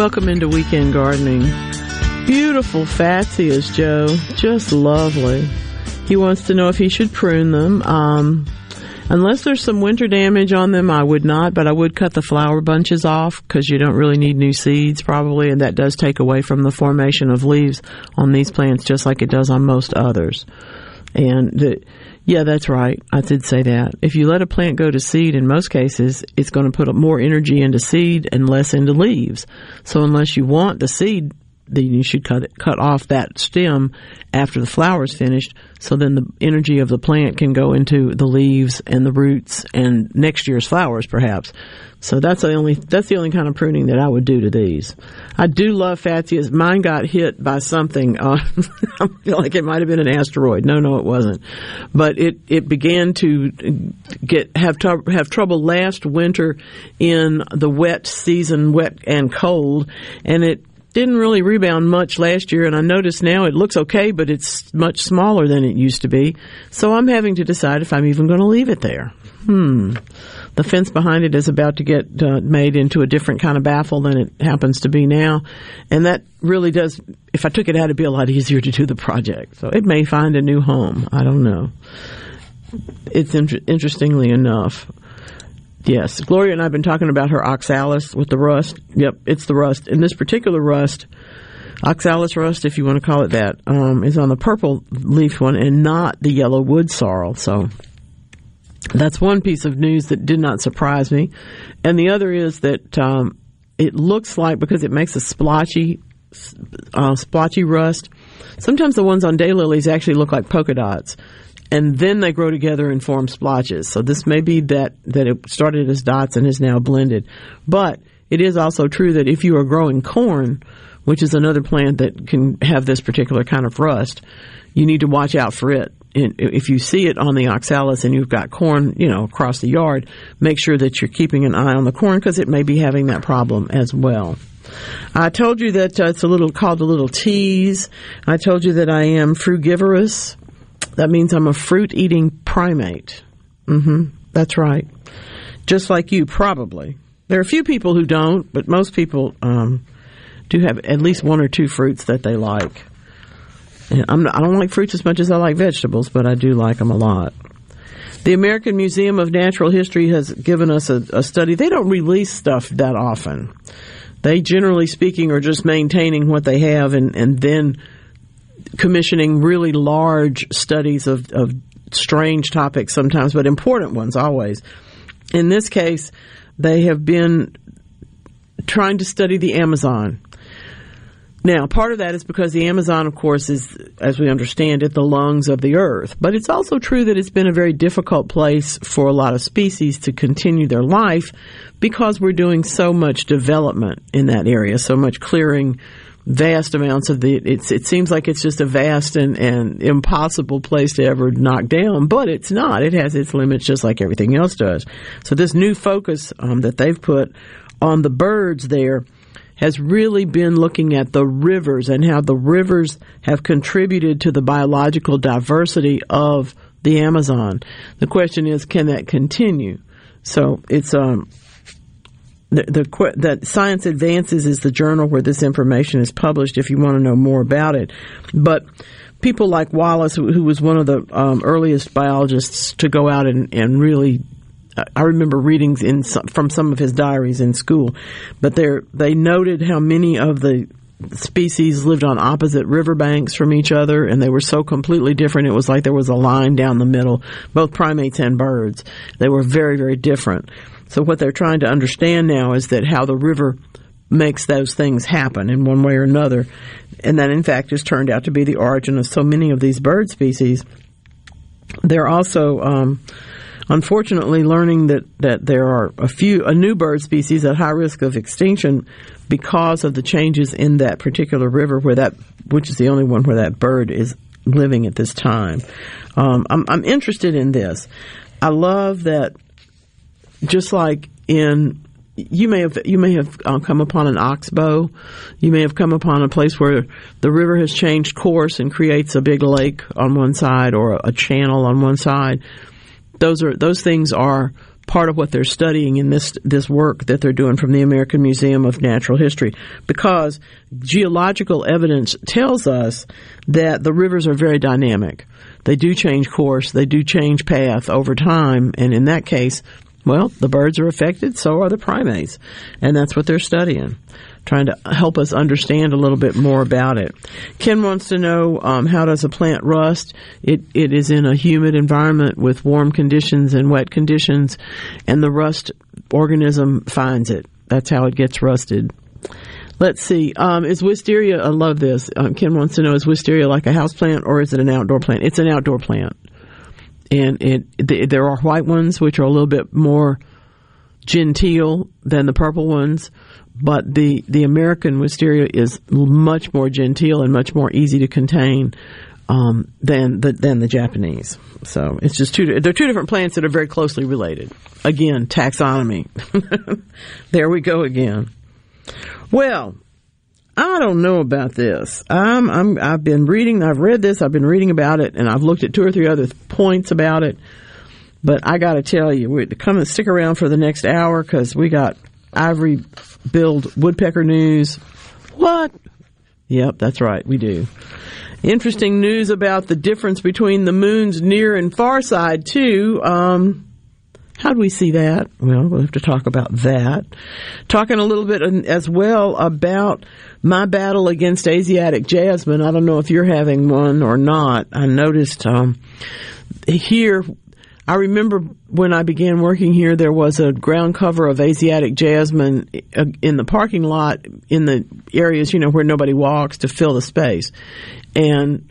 Welcome into Weekend Gardening. Beautiful Fatsias, Joe. Just lovely. He wants to know if he should prune them. Um, unless there's some winter damage on them, I would not, but I would cut the flower bunches off because you don't really need new seeds probably, and that does take away from the formation of leaves on these plants just like it does on most others. And the, yeah, that's right. I did say that. If you let a plant go to seed, in most cases, it's going to put more energy into seed and less into leaves. So unless you want the seed, then you should cut it, cut off that stem after the flower is finished. So then the energy of the plant can go into the leaves and the roots and next year's flowers, perhaps. So that's the only that's the only kind of pruning that I would do to these. I do love Fatsias. Mine got hit by something. Uh, I feel like it might have been an asteroid. No, no, it wasn't. But it it began to get have tr- have trouble last winter in the wet season, wet and cold, and it didn't really rebound much last year, and I notice now it looks okay, but it's much smaller than it used to be. So I'm having to decide if I'm even going to leave it there. Hmm. The fence behind it is about to get uh, made into a different kind of baffle than it happens to be now, and that really does. If I took it out, it'd be a lot easier to do the project. So it may find a new home. I don't know. It's inter- interestingly enough. Yes, Gloria and I have been talking about her oxalis with the rust. Yep, it's the rust. And this particular rust, oxalis rust, if you want to call it that, um, is on the purple leaf one and not the yellow wood sorrel. So that's one piece of news that did not surprise me. And the other is that um, it looks like because it makes a splotchy, uh, splotchy rust. Sometimes the ones on daylilies actually look like polka dots and then they grow together and form splotches. So this may be that that it started as dots and is now blended. But it is also true that if you are growing corn, which is another plant that can have this particular kind of rust, you need to watch out for it. And if you see it on the oxalis and you've got corn, you know, across the yard, make sure that you're keeping an eye on the corn because it may be having that problem as well. I told you that uh, it's a little called a little tease. I told you that I am frugivorous. That means I'm a fruit eating primate. Mm-hmm. That's right. Just like you, probably. There are a few people who don't, but most people um, do have at least one or two fruits that they like. I'm I don't like fruits as much as I like vegetables, but I do like them a lot. The American Museum of Natural History has given us a, a study. They don't release stuff that often. They, generally speaking, are just maintaining what they have and, and then commissioning really large studies of, of strange topics sometimes, but important ones always. In this case, they have been trying to study the Amazon. Now, part of that is because the Amazon, of course, is, as we understand it, the lungs of the earth. But it's also true that it's been a very difficult place for a lot of species to continue their life because we're doing so much development in that area, so much clearing, vast amounts of the it's it seems like it's just a vast and, and impossible place to ever knock down but it's not it has its limits just like everything else does so this new focus um, that they've put on the birds there has really been looking at the rivers and how the rivers have contributed to the biological diversity of the Amazon. The question is, can that continue? So it's um, the, the that Science Advances is the journal where this information is published. If you want to know more about it, but people like Wallace, who was one of the um, earliest biologists to go out and, and really I remember reading in some, from some of his diaries in school, but they they noted how many of the species lived on opposite riverbanks from each other, and they were so completely different. It was like there was a line down the middle, both primates and birds. They were very, very different. So what they're trying to understand now is that how the river makes those things happen in one way or another. And that in fact has turned out to be the origin of so many of these bird species. They're also, um, unfortunately learning that, that there are a few, a new bird species at high risk of extinction because of the changes in that particular river where that, which is the only one where that bird is living at this time. Um, I'm, I'm interested in this. I love that just like in you may have you may have uh, come upon an oxbow. You may have come upon a place where the river has changed course and creates a big lake on one side or a, a channel on one side. Those are those things are part of what they're studying in this this work that they're doing from the American Museum of Natural History because geological evidence tells us that the rivers are very dynamic. They do change course, they do change path over time, and in that case, well, the birds are affected, so are the primates. And that's what they're studying, trying to help us understand a little bit more about it. Ken wants to know um, how does a plant rust? It, it is in a humid environment with warm conditions and wet conditions, and the rust organism finds it. That's how it gets rusted. Let's see. Um, is wisteria? I love this. Um, Ken wants to know: Is wisteria like a house plant or is it an outdoor plant? It's an outdoor plant and it there are white ones which are a little bit more genteel than the purple ones, but the the American wisteria is much more genteel and much more easy to contain um, than the than the Japanese. So it's just two they're two different plants that are very closely related. Again, taxonomy. there we go again. Well, I don't know about this. I'm, I'm, I've been reading, I've read this, I've been reading about it, and I've looked at two or three other points about it. But I got to tell you, we're come and stick around for the next hour because we got Ivory Build Woodpecker news. What? Yep, that's right, we do. Interesting news about the difference between the moon's near and far side too. Um, how do we see that? Well, we'll have to talk about that. Talking a little bit as well about my battle against Asiatic jasmine. I don't know if you're having one or not. I noticed um, here. I remember when I began working here, there was a ground cover of Asiatic jasmine uh, in the parking lot in the areas, you know, where nobody walks to fill the space. And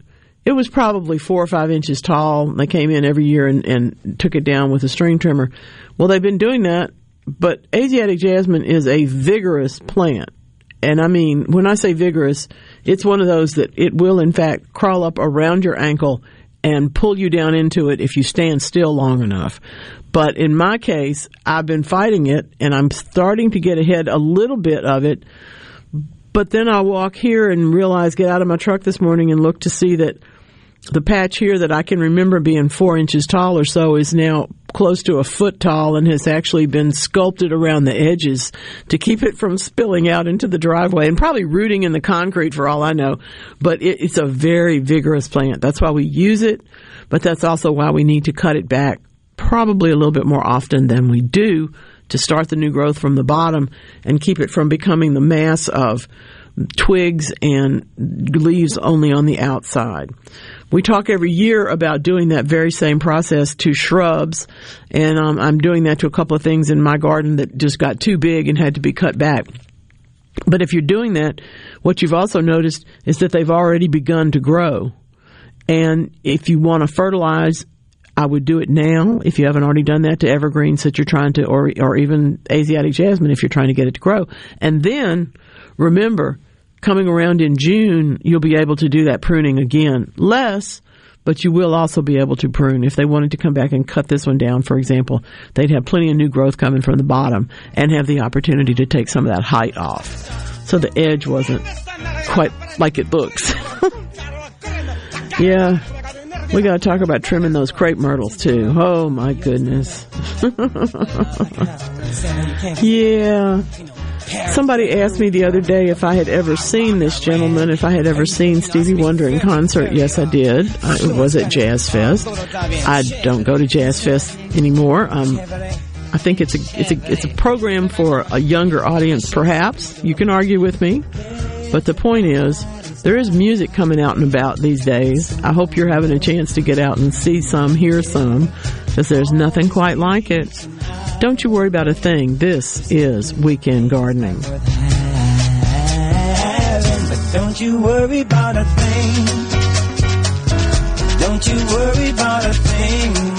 it was probably four or five inches tall. They came in every year and, and took it down with a string trimmer. Well, they've been doing that, but Asiatic jasmine is a vigorous plant. And I mean, when I say vigorous, it's one of those that it will in fact crawl up around your ankle and pull you down into it if you stand still long enough. But in my case, I've been fighting it and I'm starting to get ahead a little bit of it but then I walk here and realize, get out of my truck this morning and look to see that the patch here that I can remember being four inches tall or so is now close to a foot tall and has actually been sculpted around the edges to keep it from spilling out into the driveway and probably rooting in the concrete for all I know. But it, it's a very vigorous plant. That's why we use it, but that's also why we need to cut it back probably a little bit more often than we do to start the new growth from the bottom and keep it from becoming the mass of twigs and leaves only on the outside. We talk every year about doing that very same process to shrubs, and um, I'm doing that to a couple of things in my garden that just got too big and had to be cut back. But if you're doing that, what you've also noticed is that they've already begun to grow. And if you want to fertilize I would do it now if you haven't already done that to evergreens that you're trying to, or or even Asiatic jasmine if you're trying to get it to grow. And then remember, coming around in June, you'll be able to do that pruning again. Less, but you will also be able to prune. If they wanted to come back and cut this one down, for example, they'd have plenty of new growth coming from the bottom and have the opportunity to take some of that height off. So the edge wasn't quite like it looks. yeah. We got to talk about trimming those crepe myrtles too. Oh my goodness. yeah. Somebody asked me the other day if I had ever seen this gentleman, if I had ever seen Stevie Wonder in concert. Yes, I did. I was at Jazz Fest. I don't go to Jazz Fest anymore. Um, I think it's a it's a it's a program for a younger audience. Perhaps you can argue with me, but the point is there is music coming out and about these days. I hope you're having a chance to get out and see some, hear some, because there's nothing quite like it. Don't you worry about a thing. This is Weekend Gardening. Don't you worry about a thing. Don't you worry about a thing.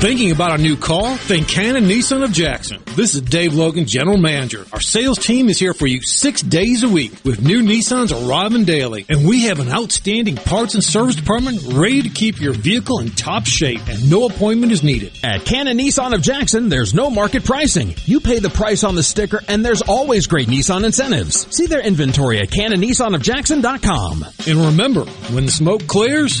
Thinking about a new car? Think Cannon Nissan of Jackson. This is Dave Logan, General Manager. Our sales team is here for you six days a week with new Nissans arriving daily. And we have an outstanding parts and service department ready to keep your vehicle in top shape and no appointment is needed. At Cannon Nissan of Jackson, there's no market pricing. You pay the price on the sticker and there's always great Nissan incentives. See their inventory at CannonNissanofJackson.com. And remember, when the smoke clears,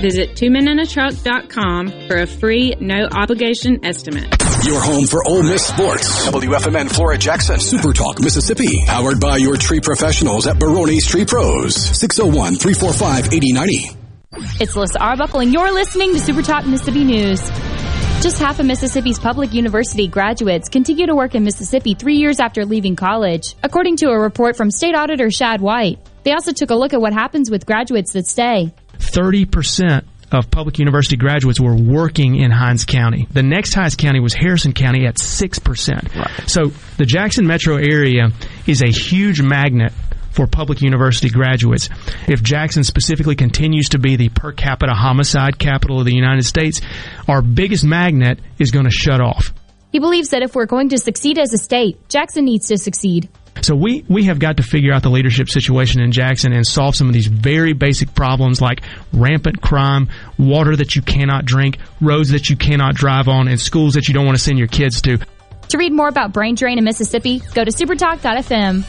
Visit twomeninatruck.com for a free, no obligation estimate. Your home for Ole Miss sports. WFMN Flora Jackson. Super Talk Mississippi. Powered by your tree professionals at Baroni's Tree Pros. 601 345 8090. It's Alyssa Arbuckle, and you're listening to Super Talk Mississippi News. Just half of Mississippi's public university graduates continue to work in Mississippi three years after leaving college, according to a report from State Auditor Shad White. They also took a look at what happens with graduates that stay. 30% of public university graduates were working in Hinds County. The next highest county was Harrison County at 6%. Right. So the Jackson metro area is a huge magnet for public university graduates. If Jackson specifically continues to be the per capita homicide capital of the United States, our biggest magnet is going to shut off. He believes that if we're going to succeed as a state, Jackson needs to succeed. So we, we have got to figure out the leadership situation in Jackson and solve some of these very basic problems like rampant crime, water that you cannot drink, roads that you cannot drive on, and schools that you don't want to send your kids to. To read more about brain drain in Mississippi, go to supertalk.fm.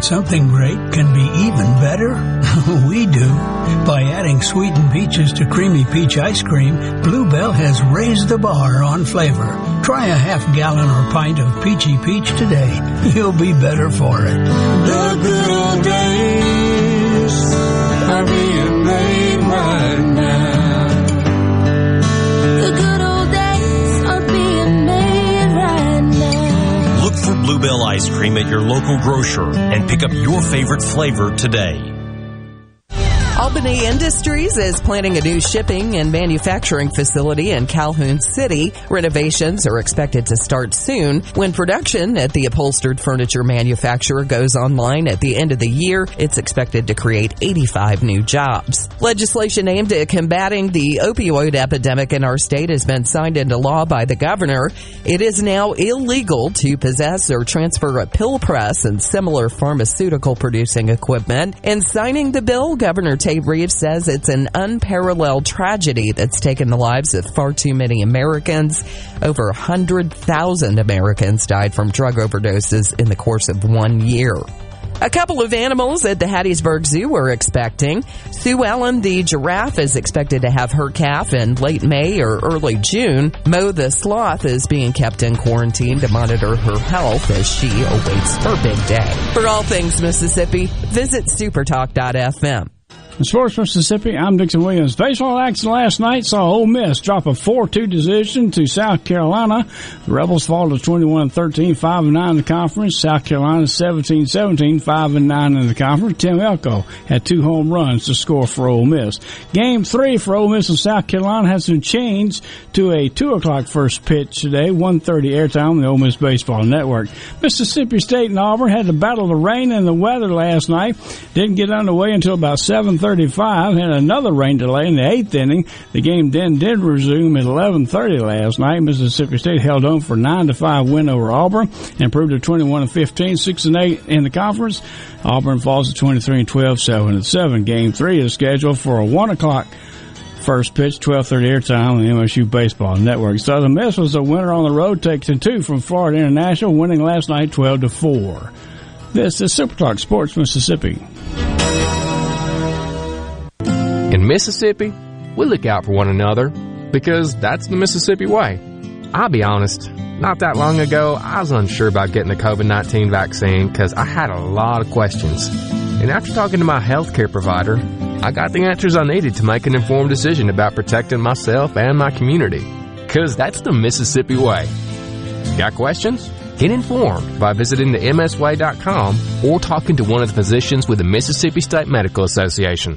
that something great can be even better? we do. By adding sweetened peaches to creamy peach ice cream, Bluebell has raised the bar on flavor. Try a half gallon or pint of peachy peach today. You'll be better for it. The good old days are being made right now. Bluebell ice cream at your local grocer and pick up your favorite flavor today. Albany Industries is planning a new shipping and manufacturing facility in Calhoun City. Renovations are expected to start soon. When production at the upholstered furniture manufacturer goes online at the end of the year, it's expected to create 85 new jobs. Legislation aimed at combating the opioid epidemic in our state has been signed into law by the governor. It is now illegal to possess or transfer a pill press and similar pharmaceutical producing equipment. In signing the bill, Governor Tate Reeves says it's an unparalleled tragedy that's taken the lives of far too many Americans. Over 100,000 Americans died from drug overdoses in the course of one year. A couple of animals at the Hattiesburg Zoo are expecting. Sue Ellen, the giraffe, is expected to have her calf in late May or early June. Mo, the sloth, is being kept in quarantine to monitor her health as she awaits her big day. For all things Mississippi, visit supertalk.fm. In Sports Mississippi, I'm Dixon Williams. Baseball action last night saw Ole Miss drop a 4-2 decision to South Carolina. The Rebels fall to 21-13, 5-9 in the conference. South Carolina 17-17, 5-9 in the conference. Tim Elko had two home runs to score for Ole Miss. Game three for Ole Miss and South Carolina has been changed to a 2 o'clock first pitch today, 1.30 airtime on the Ole Miss Baseball Network. Mississippi State and Auburn had to battle the rain and the weather last night. Didn't get underway until about 7.30 35 had another rain delay in the eighth inning. The game then did resume at 11:30 last night. Mississippi State held on for nine to five win over Auburn, and improved to 21 and 15, six and eight in the conference. Auburn falls to 23 and 12, seven and seven. Game three is scheduled for a one o'clock. First pitch, 12:30 airtime on the MSU Baseball Network. Southern Miss was the winner on the road, taking two from Florida International, winning last night 12 to four. This is Super Talk Sports Mississippi. Mississippi, we look out for one another because that's the Mississippi way. I'll be honest, not that long ago, I was unsure about getting the COVID 19 vaccine because I had a lot of questions. And after talking to my healthcare provider, I got the answers I needed to make an informed decision about protecting myself and my community. because that's the Mississippi way. Got questions? Get informed by visiting the msway.com or talking to one of the physicians with the Mississippi State Medical Association.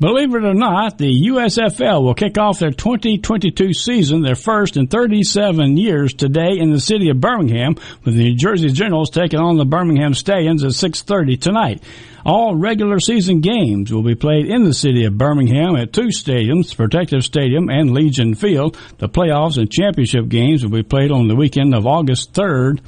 Believe it or not, the USFL will kick off their 2022 season, their first in 37 years today in the city of Birmingham, with the New Jersey Generals taking on the Birmingham Stallions at 6.30 tonight. All regular season games will be played in the city of Birmingham at two stadiums, Protective Stadium and Legion Field. The playoffs and championship games will be played on the weekend of August 3rd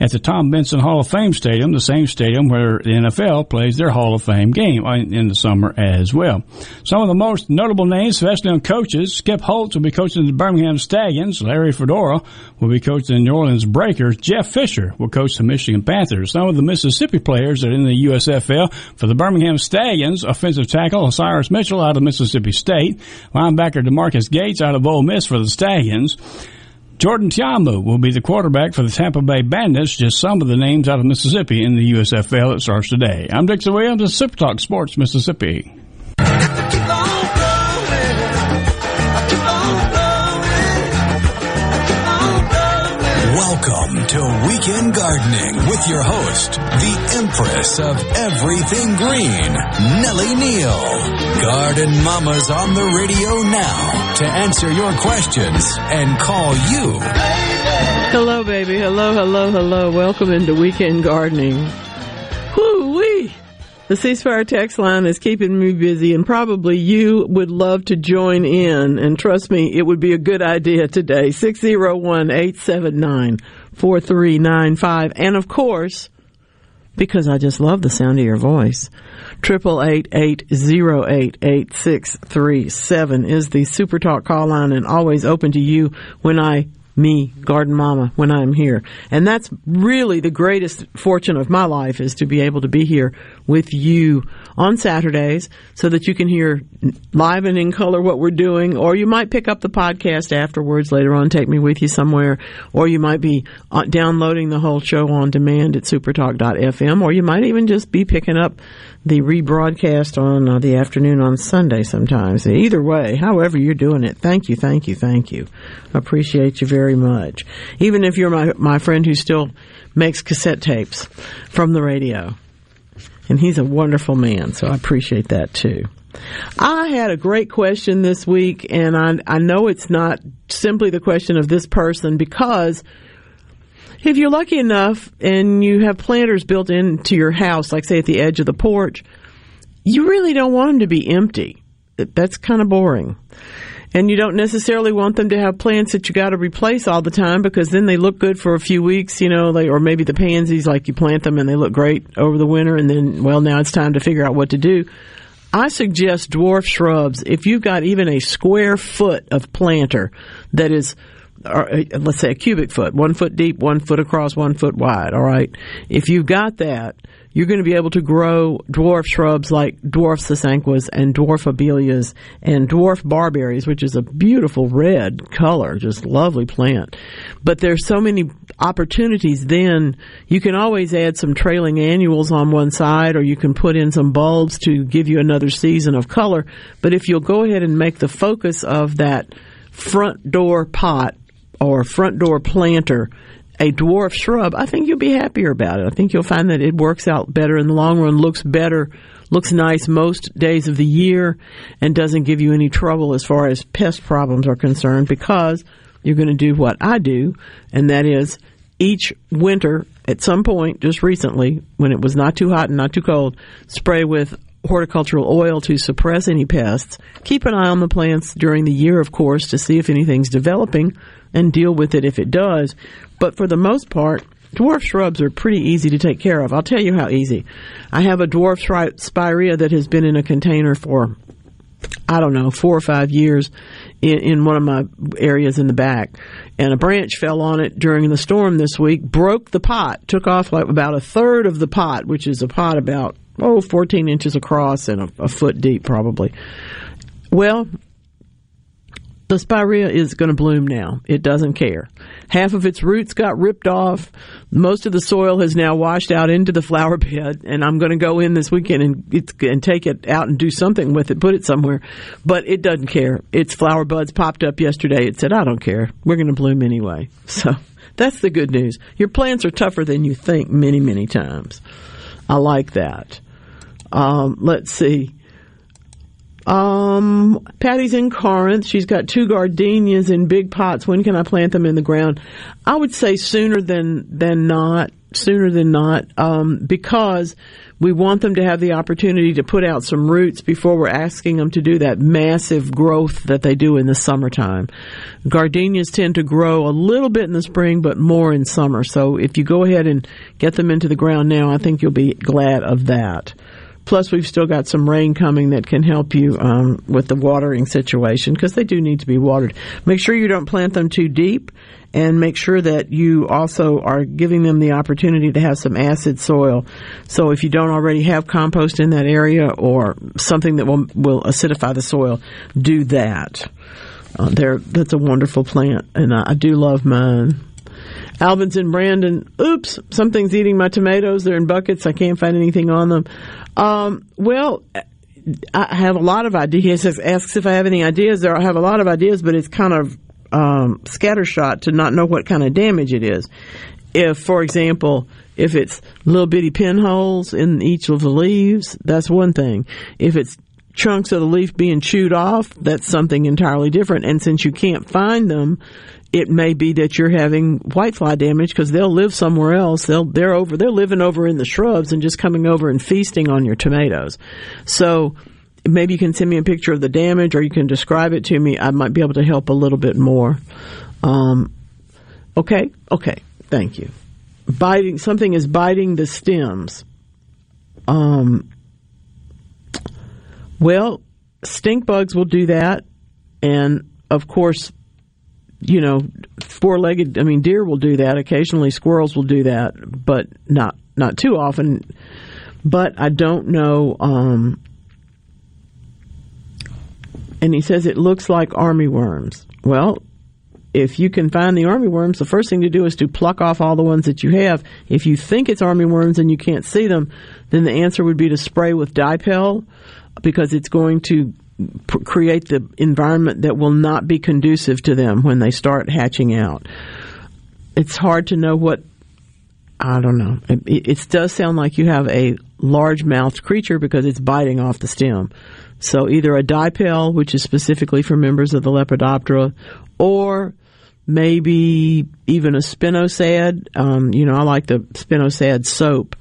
at the Tom Benson Hall of Fame Stadium, the same stadium where the NFL plays their Hall of Fame game uh, in the summer as well. Some of the most notable names, especially on coaches, Skip Holtz will be coaching the Birmingham Stallions. Larry Fedora will be coaching the New Orleans Breakers. Jeff Fisher will coach the Michigan Panthers. Some of the Mississippi players that are in the USFL for the Birmingham Stallions, offensive tackle Cyrus Mitchell out of Mississippi State, linebacker DeMarquis Gates out of Ole Miss for the Stallions. Jordan Ta'amu will be the quarterback for the Tampa Bay Bandits, just some of the names out of Mississippi in the USFL that starts today. I'm Dixon Williams of Super Talk Sports Mississippi. Welcome to Weekend Gardening with your host, the Empress of Everything Green, Nellie Neal. Garden Mama's on the radio now to answer your questions and call you. Hello, baby. Hello, hello, hello. Welcome into Weekend Gardening. Whoo wee! The C Spire text line is keeping me busy, and probably you would love to join in. And trust me, it would be a good idea today. 601 879 4395. And of course, because I just love the sound of your voice, triple eight eight zero eight eight six three seven is the Super Talk call line, and always open to you when I me, Garden Mama, when I'm here. And that's really the greatest fortune of my life is to be able to be here with you on Saturdays so that you can hear live and in color what we're doing, or you might pick up the podcast afterwards later on, take me with you somewhere, or you might be uh, downloading the whole show on demand at supertalk.fm, or you might even just be picking up the rebroadcast on uh, the afternoon on Sunday sometimes. Either way, however you're doing it, thank you, thank you, thank you. Appreciate you very much. Even if you're my, my friend who still makes cassette tapes from the radio. And he's a wonderful man, so I appreciate that too. I had a great question this week, and I, I know it's not simply the question of this person because if you're lucky enough and you have planters built into your house, like say at the edge of the porch, you really don't want them to be empty. That's kind of boring. And you don't necessarily want them to have plants that you got to replace all the time because then they look good for a few weeks, you know, they, or maybe the pansies, like you plant them and they look great over the winter and then, well, now it's time to figure out what to do. I suggest dwarf shrubs. If you've got even a square foot of planter that is or uh, let's say a cubic foot, one foot deep, one foot across, one foot wide. All right. If you've got that, you're going to be able to grow dwarf shrubs like dwarf sasanquas and dwarf abelias and dwarf barberries, which is a beautiful red color, just lovely plant. But there's so many opportunities then. You can always add some trailing annuals on one side or you can put in some bulbs to give you another season of color. But if you'll go ahead and make the focus of that front door pot or front door planter a dwarf shrub, I think you'll be happier about it. I think you'll find that it works out better in the long run, looks better, looks nice most days of the year, and doesn't give you any trouble as far as pest problems are concerned because you're going to do what I do, and that is each winter at some point, just recently, when it was not too hot and not too cold, spray with horticultural oil to suppress any pests. Keep an eye on the plants during the year, of course, to see if anything's developing and deal with it if it does. But for the most part, dwarf shrubs are pretty easy to take care of. I'll tell you how easy. I have a dwarf spirea that has been in a container for, I don't know, four or five years in, in one of my areas in the back, and a branch fell on it during the storm this week, broke the pot, took off like about a third of the pot, which is a pot about oh 14 inches across and a, a foot deep probably. Well, the spirea is going to bloom now. It doesn't care. Half of its roots got ripped off. Most of the soil has now washed out into the flower bed, and I'm going to go in this weekend and and take it out and do something with it, put it somewhere. But it doesn't care. Its flower buds popped up yesterday. It said, "I don't care. We're going to bloom anyway." So that's the good news. Your plants are tougher than you think many, many times. I like that. Um, let's see. Um, Patty's in Corinth. She's got two gardenias in big pots. When can I plant them in the ground? I would say sooner than than not. Sooner than not, um, because we want them to have the opportunity to put out some roots before we're asking them to do that massive growth that they do in the summertime. Gardenias tend to grow a little bit in the spring, but more in summer. So if you go ahead and get them into the ground now, I think you'll be glad of that. Plus, we've still got some rain coming that can help you um, with the watering situation because they do need to be watered. Make sure you don't plant them too deep, and make sure that you also are giving them the opportunity to have some acid soil. So, if you don't already have compost in that area or something that will will acidify the soil, do that. Uh, there, that's a wonderful plant, and I, I do love mine. Albin's in Brandon. Oops, something's eating my tomatoes. They're in buckets. I can't find anything on them. Um, well, I have a lot of ideas. He asks if I have any ideas. There, I have a lot of ideas, but it's kind of um, scattershot to not know what kind of damage it is. If, for example, if it's little bitty pinholes in each of the leaves, that's one thing. If it's chunks of the leaf being chewed off, that's something entirely different. And since you can't find them, it may be that you're having whitefly damage because they'll live somewhere else. They'll they're over they're living over in the shrubs and just coming over and feasting on your tomatoes. So maybe you can send me a picture of the damage or you can describe it to me. I might be able to help a little bit more. Um, okay, okay, thank you. Biting something is biting the stems. Um, well, stink bugs will do that, and of course you know, four legged, I mean, deer will do that. Occasionally squirrels will do that, but not, not too often. But I don't know, um, and he says it looks like army worms. Well, if you can find the army worms, the first thing to do is to pluck off all the ones that you have. If you think it's army worms and you can't see them, then the answer would be to spray with dipel because it's going to create the environment that will not be conducive to them when they start hatching out. It's hard to know what I don't know. It, it does sound like you have a large mouthed creature because it's biting off the stem. So either a dipel, which is specifically for members of the Lepidoptera, or maybe even a spinosad. Um, you know, I like the spinosad soap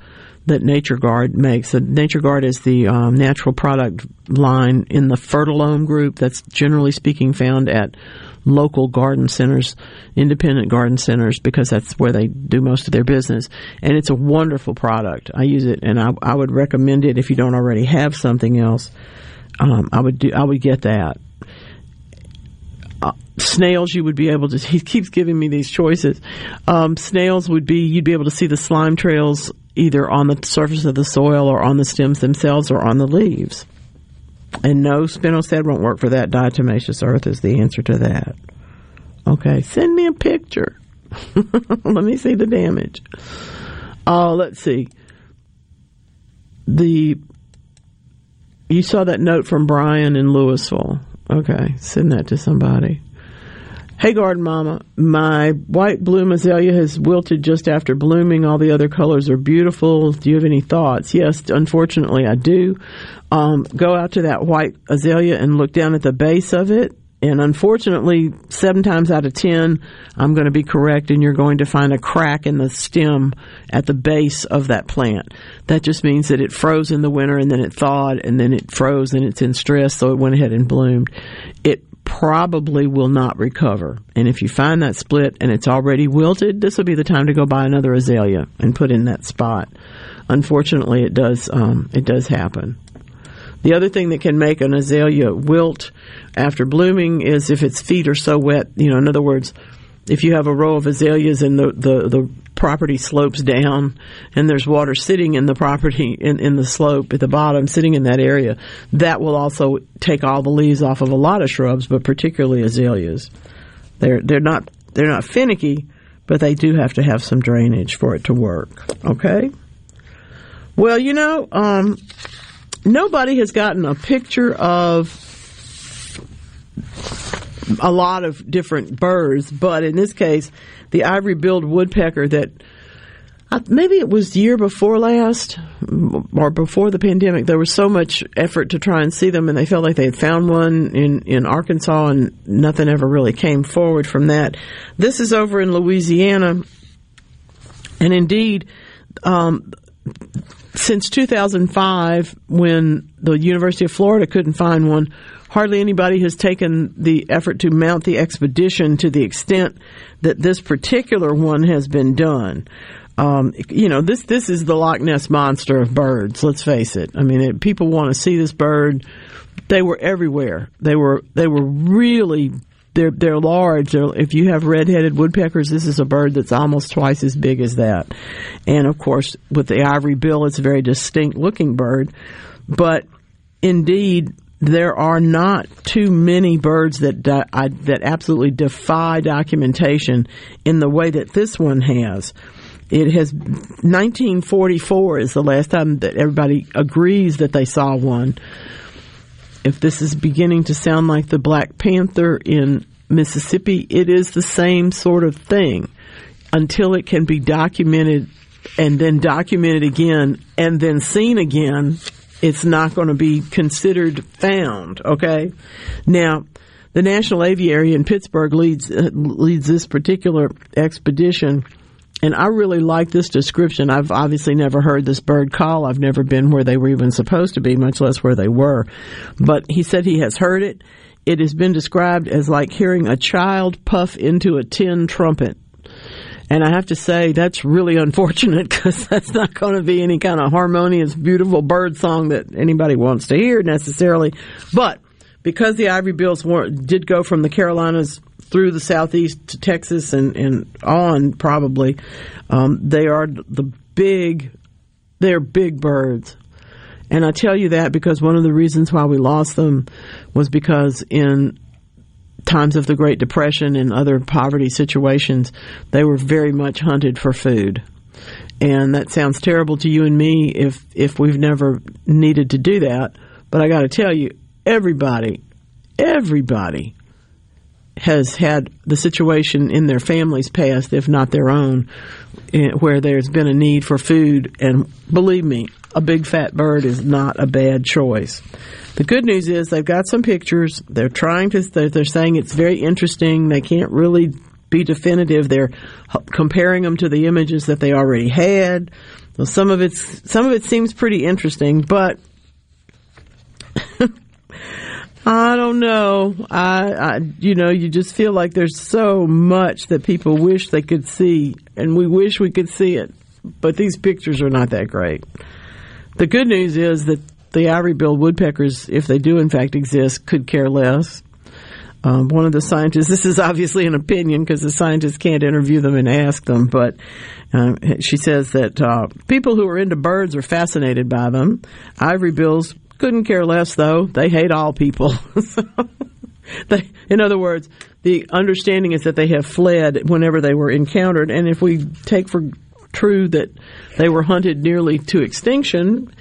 that Nature Guard makes. Nature Guard is the um, natural product line in the Fertilome group that's generally speaking found at local garden centers, independent garden centers, because that's where they do most of their business. And it's a wonderful product. I use it, and I, I would recommend it if you don't already have something else. Um, I would do. I would get that. Uh, snails, you would be able to. He keeps giving me these choices. Um, snails would be you'd be able to see the slime trails either on the surface of the soil or on the stems themselves or on the leaves. And no, spinosad won't work for that. Diatomaceous earth is the answer to that. Okay, send me a picture. Let me see the damage. Oh, uh, let's see. The you saw that note from Brian in Louisville. Okay, send that to somebody. Hey, garden mama, my white bloom azalea has wilted just after blooming. All the other colors are beautiful. Do you have any thoughts? Yes, unfortunately, I do. Um, go out to that white azalea and look down at the base of it. And unfortunately, seven times out of ten, I'm going to be correct, and you're going to find a crack in the stem at the base of that plant. That just means that it froze in the winter, and then it thawed, and then it froze, and it's in stress, so it went ahead and bloomed. It probably will not recover. And if you find that split and it's already wilted, this will be the time to go buy another azalea and put in that spot. Unfortunately, it does um, it does happen. The other thing that can make an azalea wilt after blooming is if its feet are so wet. You know, in other words, if you have a row of azaleas and the, the, the property slopes down and there's water sitting in the property in, in the slope at the bottom sitting in that area that will also take all the leaves off of a lot of shrubs but particularly azaleas. They're they're not they're not finicky but they do have to have some drainage for it to work. Okay? Well you know um, nobody has gotten a picture of a lot of different birds, but in this case, the ivory-billed woodpecker that uh, maybe it was year before last or before the pandemic. There was so much effort to try and see them, and they felt like they had found one in in Arkansas, and nothing ever really came forward from that. This is over in Louisiana, and indeed. Um, since 2005, when the University of Florida couldn't find one, hardly anybody has taken the effort to mount the expedition to the extent that this particular one has been done. Um, you know, this this is the Loch Ness monster of birds. Let's face it. I mean, it, people want to see this bird. They were everywhere. They were they were really they're they're large. They're, if you have red-headed woodpeckers, this is a bird that's almost twice as big as that. And of course, with the ivory bill, it's a very distinct looking bird. But indeed, there are not too many birds that di- I, that absolutely defy documentation in the way that this one has. It has 1944 is the last time that everybody agrees that they saw one. If this is beginning to sound like the Black Panther in Mississippi, it is the same sort of thing until it can be documented and then documented again and then seen again it's not going to be considered found. Okay. Now, the National Aviary in Pittsburgh leads uh, leads this particular expedition, and I really like this description. I've obviously never heard this bird call. I've never been where they were even supposed to be, much less where they were. But he said he has heard it. It has been described as like hearing a child puff into a tin trumpet. And I have to say, that's really unfortunate because that's not going to be any kind of harmonious, beautiful bird song that anybody wants to hear necessarily. But because the ivory bills did go from the Carolinas through the southeast to Texas and, and on, probably, um, they are the big, they're big birds. And I tell you that because one of the reasons why we lost them was because in times of the Great Depression and other poverty situations, they were very much hunted for food. And that sounds terrible to you and me if if we've never needed to do that. But I got to tell you, everybody, everybody has had the situation in their family's past, if not their own, eh, where there's been a need for food. And believe me, a big fat bird is not a bad choice. The good news is they've got some pictures. They're trying to, they're saying it's very interesting. They can't really be definitive. They're comparing them to the images that they already had. So some of it's, some of it seems pretty interesting, but I don't know. I, I, you know, you just feel like there's so much that people wish they could see, and we wish we could see it, but these pictures are not that great. The good news is that the ivory-billed woodpeckers, if they do in fact exist, could care less. Um, one of the scientists, this is obviously an opinion because the scientists can't interview them and ask them, but uh, she says that uh, people who are into birds are fascinated by them. Ivory bills couldn't care less, though. They hate all people. they, in other words, the understanding is that they have fled whenever they were encountered, and if we take for true that they were hunted nearly to extinction,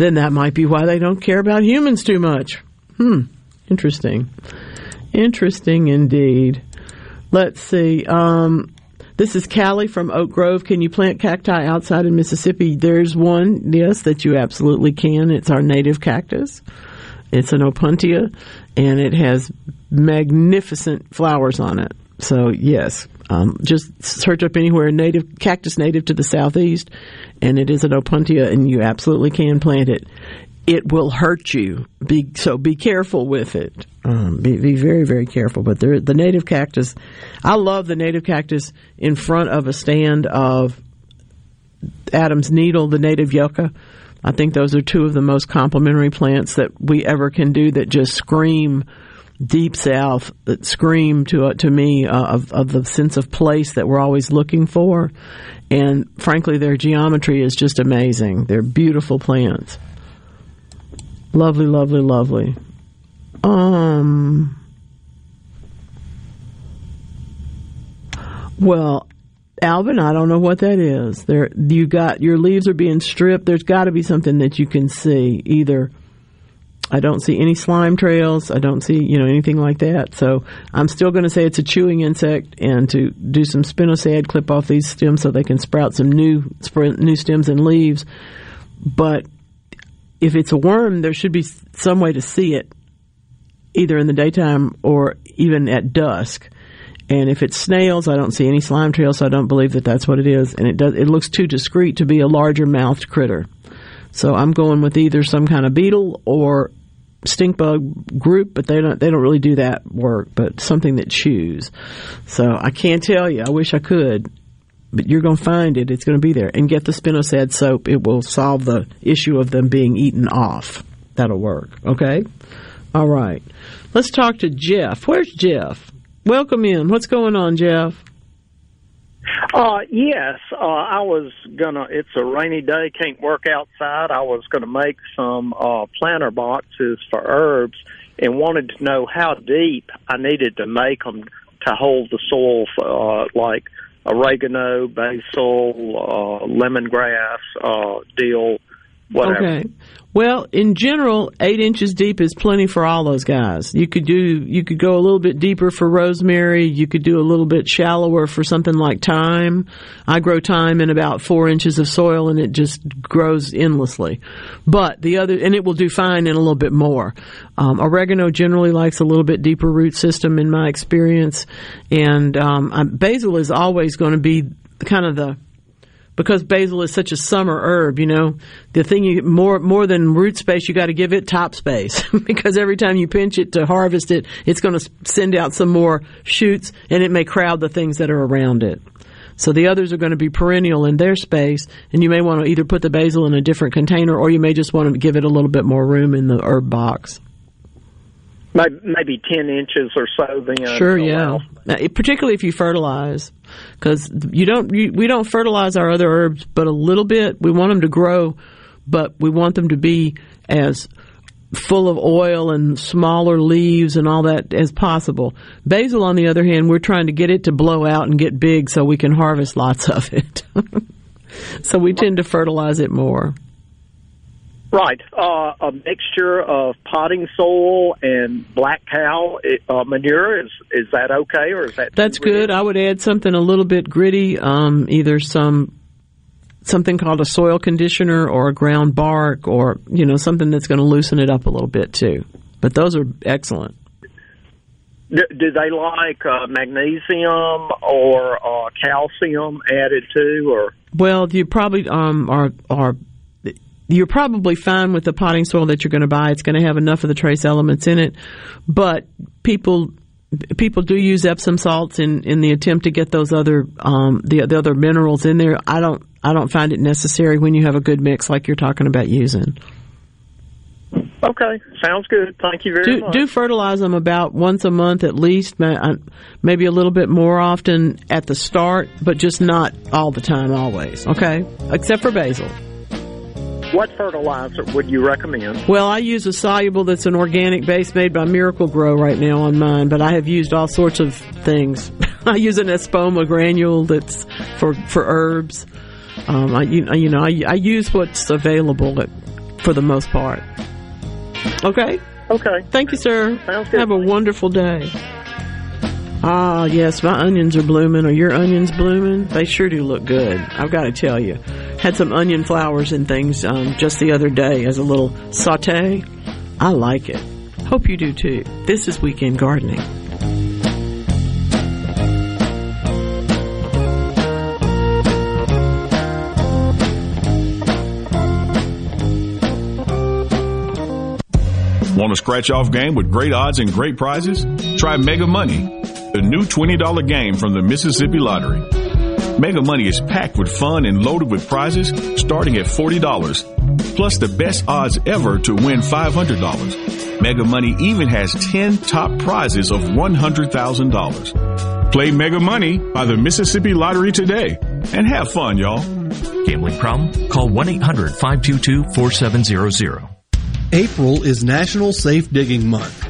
then that might be why they don't care about humans too much. Hmm, interesting. Interesting indeed. Let's see. Um, this is Callie from Oak Grove. Can you plant cacti outside in Mississippi? There's one, yes, that you absolutely can. It's our native cactus. It's an opuntia, and it has magnificent flowers on it. So, yes, um, just search up anywhere native cactus native to the southeast, and it is an opuntia, and you absolutely can plant it. It will hurt you. Be so be careful with it. Um, be, be very very careful. But there, the native cactus, I love the native cactus in front of a stand of Adam's needle, the native yucca. I think those are two of the most complementary plants that we ever can do that just scream deep south, that scream to uh, to me uh, of, of the sense of place that we're always looking for. And frankly, their geometry is just amazing. They're beautiful plants. Lovely, lovely, lovely. Um. Well, Alvin, I don't know what that is. There, you got your leaves are being stripped. There's got to be something that you can see. Either I don't see any slime trails. I don't see you know anything like that. So I'm still going to say it's a chewing insect, and to do some spinosad, clip off these stems so they can sprout some new new stems and leaves. But if it's a worm, there should be some way to see it, either in the daytime or even at dusk. And if it's snails, I don't see any slime trails, so I don't believe that that's what it is. And it does, it looks too discreet to be a larger mouthed critter. So I'm going with either some kind of beetle or stink bug group, but they don't, they don't really do that work, but something that chews. So I can't tell you. I wish I could, but you're going to find it. It's going to be there. And get the spinosad soap. It will solve the issue of them being eaten off. That'll work. Okay? All right. Let's talk to Jeff. Where's Jeff? Welcome in. What's going on, Jeff? Uh, yes, uh, I was gonna, it's a rainy day, can't work outside. I was gonna make some, uh, planter boxes for herbs and wanted to know how deep I needed to make them to hold the soil, for, uh, like oregano, basil, uh, lemongrass, uh, dill, whatever. Okay. Well, in general, eight inches deep is plenty for all those guys. You could do, you could go a little bit deeper for rosemary. You could do a little bit shallower for something like thyme. I grow thyme in about four inches of soil and it just grows endlessly. But the other, and it will do fine in a little bit more. Um, oregano generally likes a little bit deeper root system in my experience. And, um, basil is always going to be kind of the, because basil is such a summer herb, you know, the thing you more more than root space, you got to give it top space because every time you pinch it to harvest it, it's going to send out some more shoots and it may crowd the things that are around it. So the others are going to be perennial in their space, and you may want to either put the basil in a different container or you may just want to give it a little bit more room in the herb box. Maybe, maybe 10 inches or so then. Sure, oh, yeah. Now, particularly if you fertilize, because you don't, you, we don't fertilize our other herbs, but a little bit. We want them to grow, but we want them to be as full of oil and smaller leaves and all that as possible. Basil, on the other hand, we're trying to get it to blow out and get big so we can harvest lots of it. so we tend to fertilize it more. Right, uh, a mixture of potting soil and black cow uh, manure is is that okay or is that? That's good. I would add something a little bit gritty, um, either some something called a soil conditioner or a ground bark or you know something that's going to loosen it up a little bit too. But those are excellent. Do, do they like uh, magnesium or uh, calcium added to, or? Well, you probably um, are are you're probably fine with the potting soil that you're going to buy. It's going to have enough of the trace elements in it, but people people do use Epsom salts in, in the attempt to get those other um, the the other minerals in there. I don't I don't find it necessary when you have a good mix like you're talking about using. Okay, sounds good. Thank you very do, much. Do fertilize them about once a month at least, uh, maybe a little bit more often at the start, but just not all the time, always. Okay, except for basil. What fertilizer would you recommend? Well, I use a soluble that's an organic base made by Miracle-Gro right now on mine, but I have used all sorts of things. I use an espoma granule that's for for herbs. Um, I you, you know I, I use what's available at, for the most part. Okay. Okay. Thank you, sir. Sounds good. Have a wonderful day. Ah, yes, my onions are blooming. Are your onions blooming? They sure do look good. I've got to tell you. Had some onion flowers and things um, just the other day as a little saute. I like it. Hope you do too. This is Weekend Gardening. Want a scratch off game with great odds and great prizes? Try Mega Money, the new $20 game from the Mississippi Lottery. Mega Money is packed with fun and loaded with prizes starting at $40. plus the best odds ever to win $500. Mega Money even has 10 top prizes of $100,000. Play Mega Money by the Mississippi Lottery today and have fun, y'all. Gambling problem? Call 1-800-522-4700. April is National Safe Digging Month.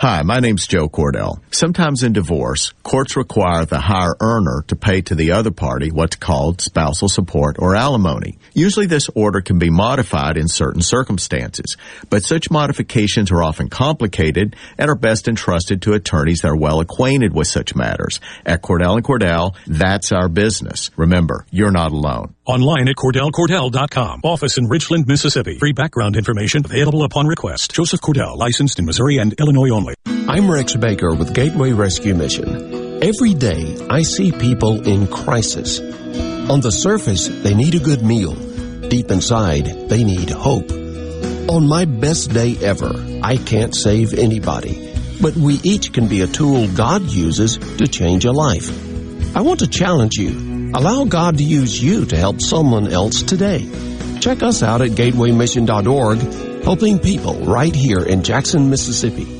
Hi, my name's Joe Cordell. Sometimes in divorce, courts require the higher earner to pay to the other party what's called spousal support or alimony. Usually this order can be modified in certain circumstances, but such modifications are often complicated and are best entrusted to attorneys that are well acquainted with such matters. At Cordell and Cordell, that's our business. Remember, you're not alone. Online at CordellCordell.com. Office in Richland, Mississippi. Free background information available upon request. Joseph Cordell, licensed in Missouri and Illinois only. I'm Rex Baker with Gateway Rescue Mission. Every day, I see people in crisis. On the surface, they need a good meal. Deep inside, they need hope. On my best day ever, I can't save anybody, but we each can be a tool God uses to change a life. I want to challenge you. Allow God to use you to help someone else today. Check us out at gatewaymission.org, helping people right here in Jackson, Mississippi.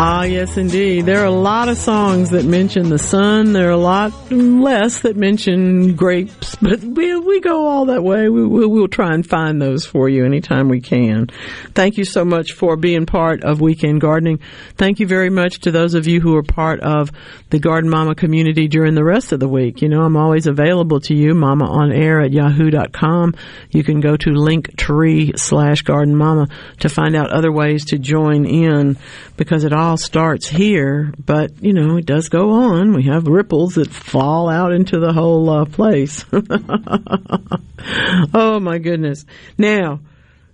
Ah, yes, indeed. There are a lot of songs that mention the sun. There are a lot less that mention grapes, but we we go all that way. We we will try and find those for you anytime we can. Thank you so much for being part of Weekend Gardening. Thank you very much to those of you who are part of the Garden Mama community during the rest of the week. You know, I'm always available to you, Mama on air at yahoo.com. You can go to linktree slash garden mama to find out other ways to join in because it all starts here, but you know, it does go on. We have ripples that fall out into the whole uh, place. oh my goodness. Now,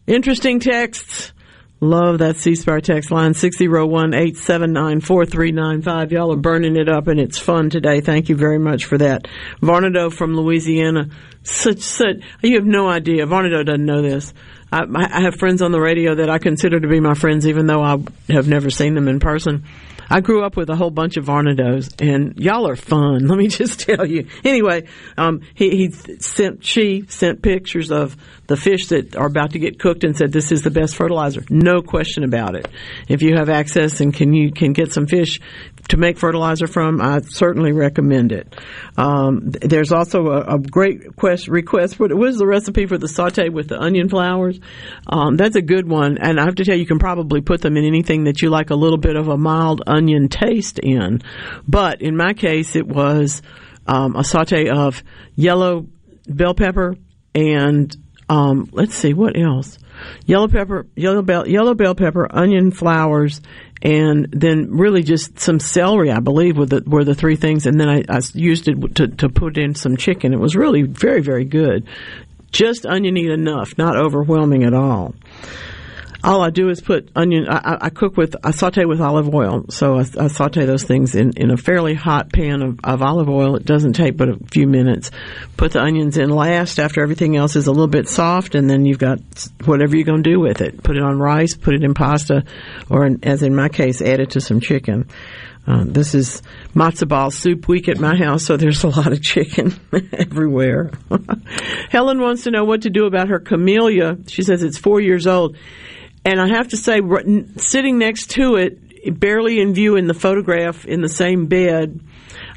interesting texts. Love that C Spire text line 601-879-4395. Y'all are burning it up and it's fun today. Thank you very much for that. Varnado from Louisiana. Such such you have no idea. Varnado doesn't know this. I, I have friends on the radio that I consider to be my friends even though I have never seen them in person. I grew up with a whole bunch of Varnados, and y'all are fun. Let me just tell you. Anyway, um, he, he sent she sent pictures of the fish that are about to get cooked and said this is the best fertilizer. No question about it. If you have access and can you can get some fish to make fertilizer from, I certainly recommend it. Um, there's also a, a great quest, request What, is the recipe for the saute with the onion flowers. Um, that's a good one, and I have to tell you, you can probably put them in anything that you like a little bit of a mild onion taste in. But in my case, it was um, a saute of yellow bell pepper and um, let's see what else. Yellow pepper, yellow bell, yellow bell pepper, onion flowers, and then really just some celery, I believe, were the, were the three things. And then I, I used it to, to put in some chicken. It was really very, very good. Just oniony enough, not overwhelming at all all I do is put onion. I, I cook with I saute with olive oil, so I, I saute those things in, in a fairly hot pan of, of olive oil. It doesn't take but a few minutes. Put the onions in last after everything else is a little bit soft, and then you've got whatever you're going to do with it. Put it on rice, put it in pasta, or in, as in my case, add it to some chicken. Uh, this is matzo ball soup week at my house, so there's a lot of chicken everywhere. Helen wants to know what to do about her camellia. She says it's four years old and I have to say, sitting next to it, barely in view in the photograph in the same bed,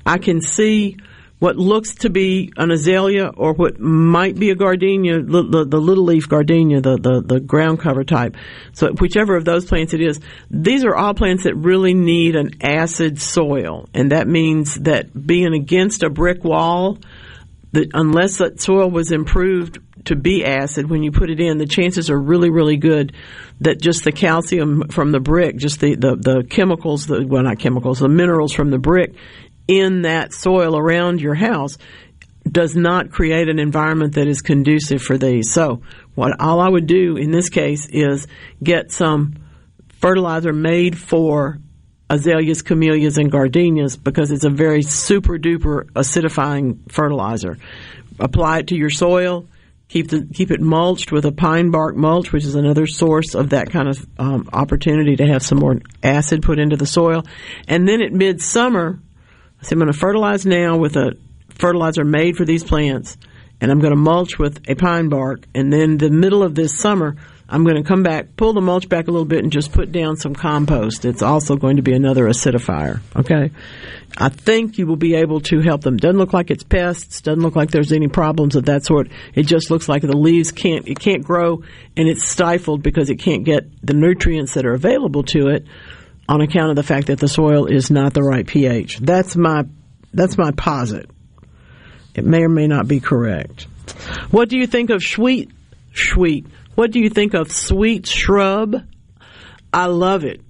I can see what looks to be an azalea or what might be a gardenia, the, the, the, little leaf gardenia, the, the, the ground cover type. So whichever of those plants it is, these are all plants that really need an acid soil. And that means that being against a brick wall, that unless that soil was improved to be acid when you put it in, the chances are really, really good that just the calcium from the brick, just the, the, the chemicals, the, well, not chemicals, the minerals from the brick in that soil around your house does not create an environment that is conducive for these. So, what all I would do in this case is get some fertilizer made for azaleas, camellias, and gardenias because it's a very super duper acidifying fertilizer. Apply it to your soil Keep the keep it mulched with a pine bark mulch, which is another source of that kind of um, opportunity to have some more acid put into the soil. And then at midsummer, I I'm going to fertilize now with a fertilizer made for these plants, and I'm going to mulch with a pine bark. And then the middle of this summer, I'm going to come back, pull the mulch back a little bit, and just put down some compost. It's also going to be another acidifier. Okay, I think you will be able to help them. Doesn't look like it's pests. Doesn't look like there's any problems of that sort. It just looks like the leaves can't it can't grow, and it's stifled because it can't get the nutrients that are available to it on account of the fact that the soil is not the right pH. That's my that's my posit. It may or may not be correct. What do you think of sweet sweet what do you think of sweet shrub? I love it.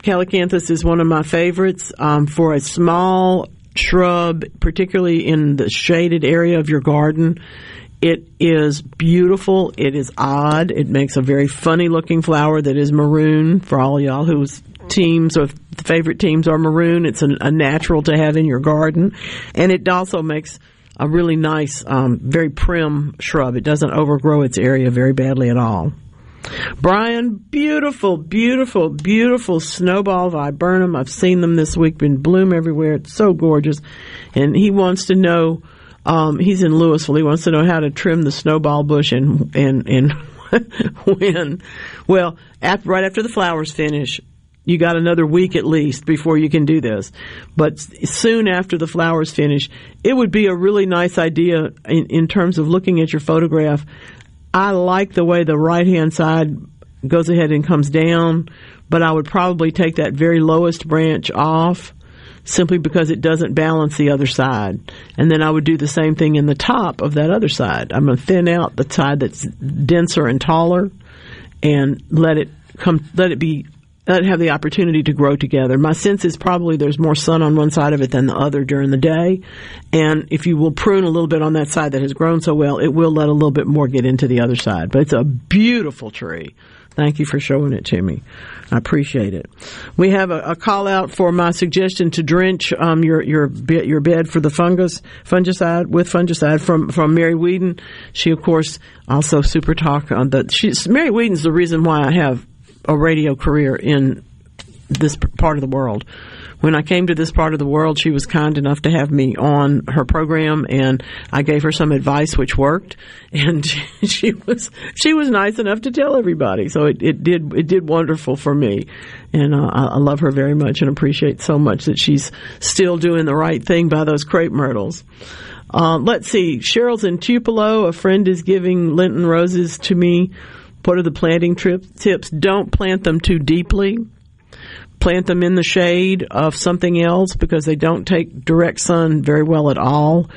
Calycanthus is one of my favorites um, for a small shrub, particularly in the shaded area of your garden. It is beautiful. It is odd. It makes a very funny looking flower that is maroon for all y'all whose teams or favorite teams are maroon. It's a, a natural to have in your garden. And it also makes a really nice, um, very prim shrub. It doesn't overgrow its area very badly at all. Brian, beautiful, beautiful, beautiful snowball viburnum. I've seen them this week, been bloom everywhere. It's so gorgeous. And he wants to know, um, he's in Louisville. He wants to know how to trim the snowball bush and, and, and when. Well, right after the flowers finish, you got another week at least before you can do this. But soon after the flowers finish, it would be a really nice idea in, in terms of looking at your photograph. I like the way the right hand side goes ahead and comes down, but I would probably take that very lowest branch off simply because it doesn't balance the other side. And then I would do the same thing in the top of that other side. I'm going to thin out the side that's denser and taller and let it come, let it be, it have the opportunity to grow together. My sense is probably there's more sun on one side of it than the other during the day. And if you will prune a little bit on that side that has grown so well, it will let a little bit more get into the other side. But it's a beautiful tree. Thank you for showing it to me. I appreciate it. We have a, a call out for my suggestion to drench um, your your your bed for the fungus fungicide with fungicide from from Mary Whedon. She of course also super talk on the. She's Mary Whedon's the reason why I have a radio career in this part of the world when I came to this part of the world, she was kind enough to have me on her program, and I gave her some advice which worked. And she was she was nice enough to tell everybody, so it, it did it did wonderful for me, and uh, I, love her very much and appreciate so much that she's still doing the right thing by those crepe myrtles. Uh, let's see, Cheryl's in Tupelo. A friend is giving Lenten roses to me. What are the planting trip tips? Don't plant them too deeply plant them in the shade of something else because they don't take direct sun very well at all.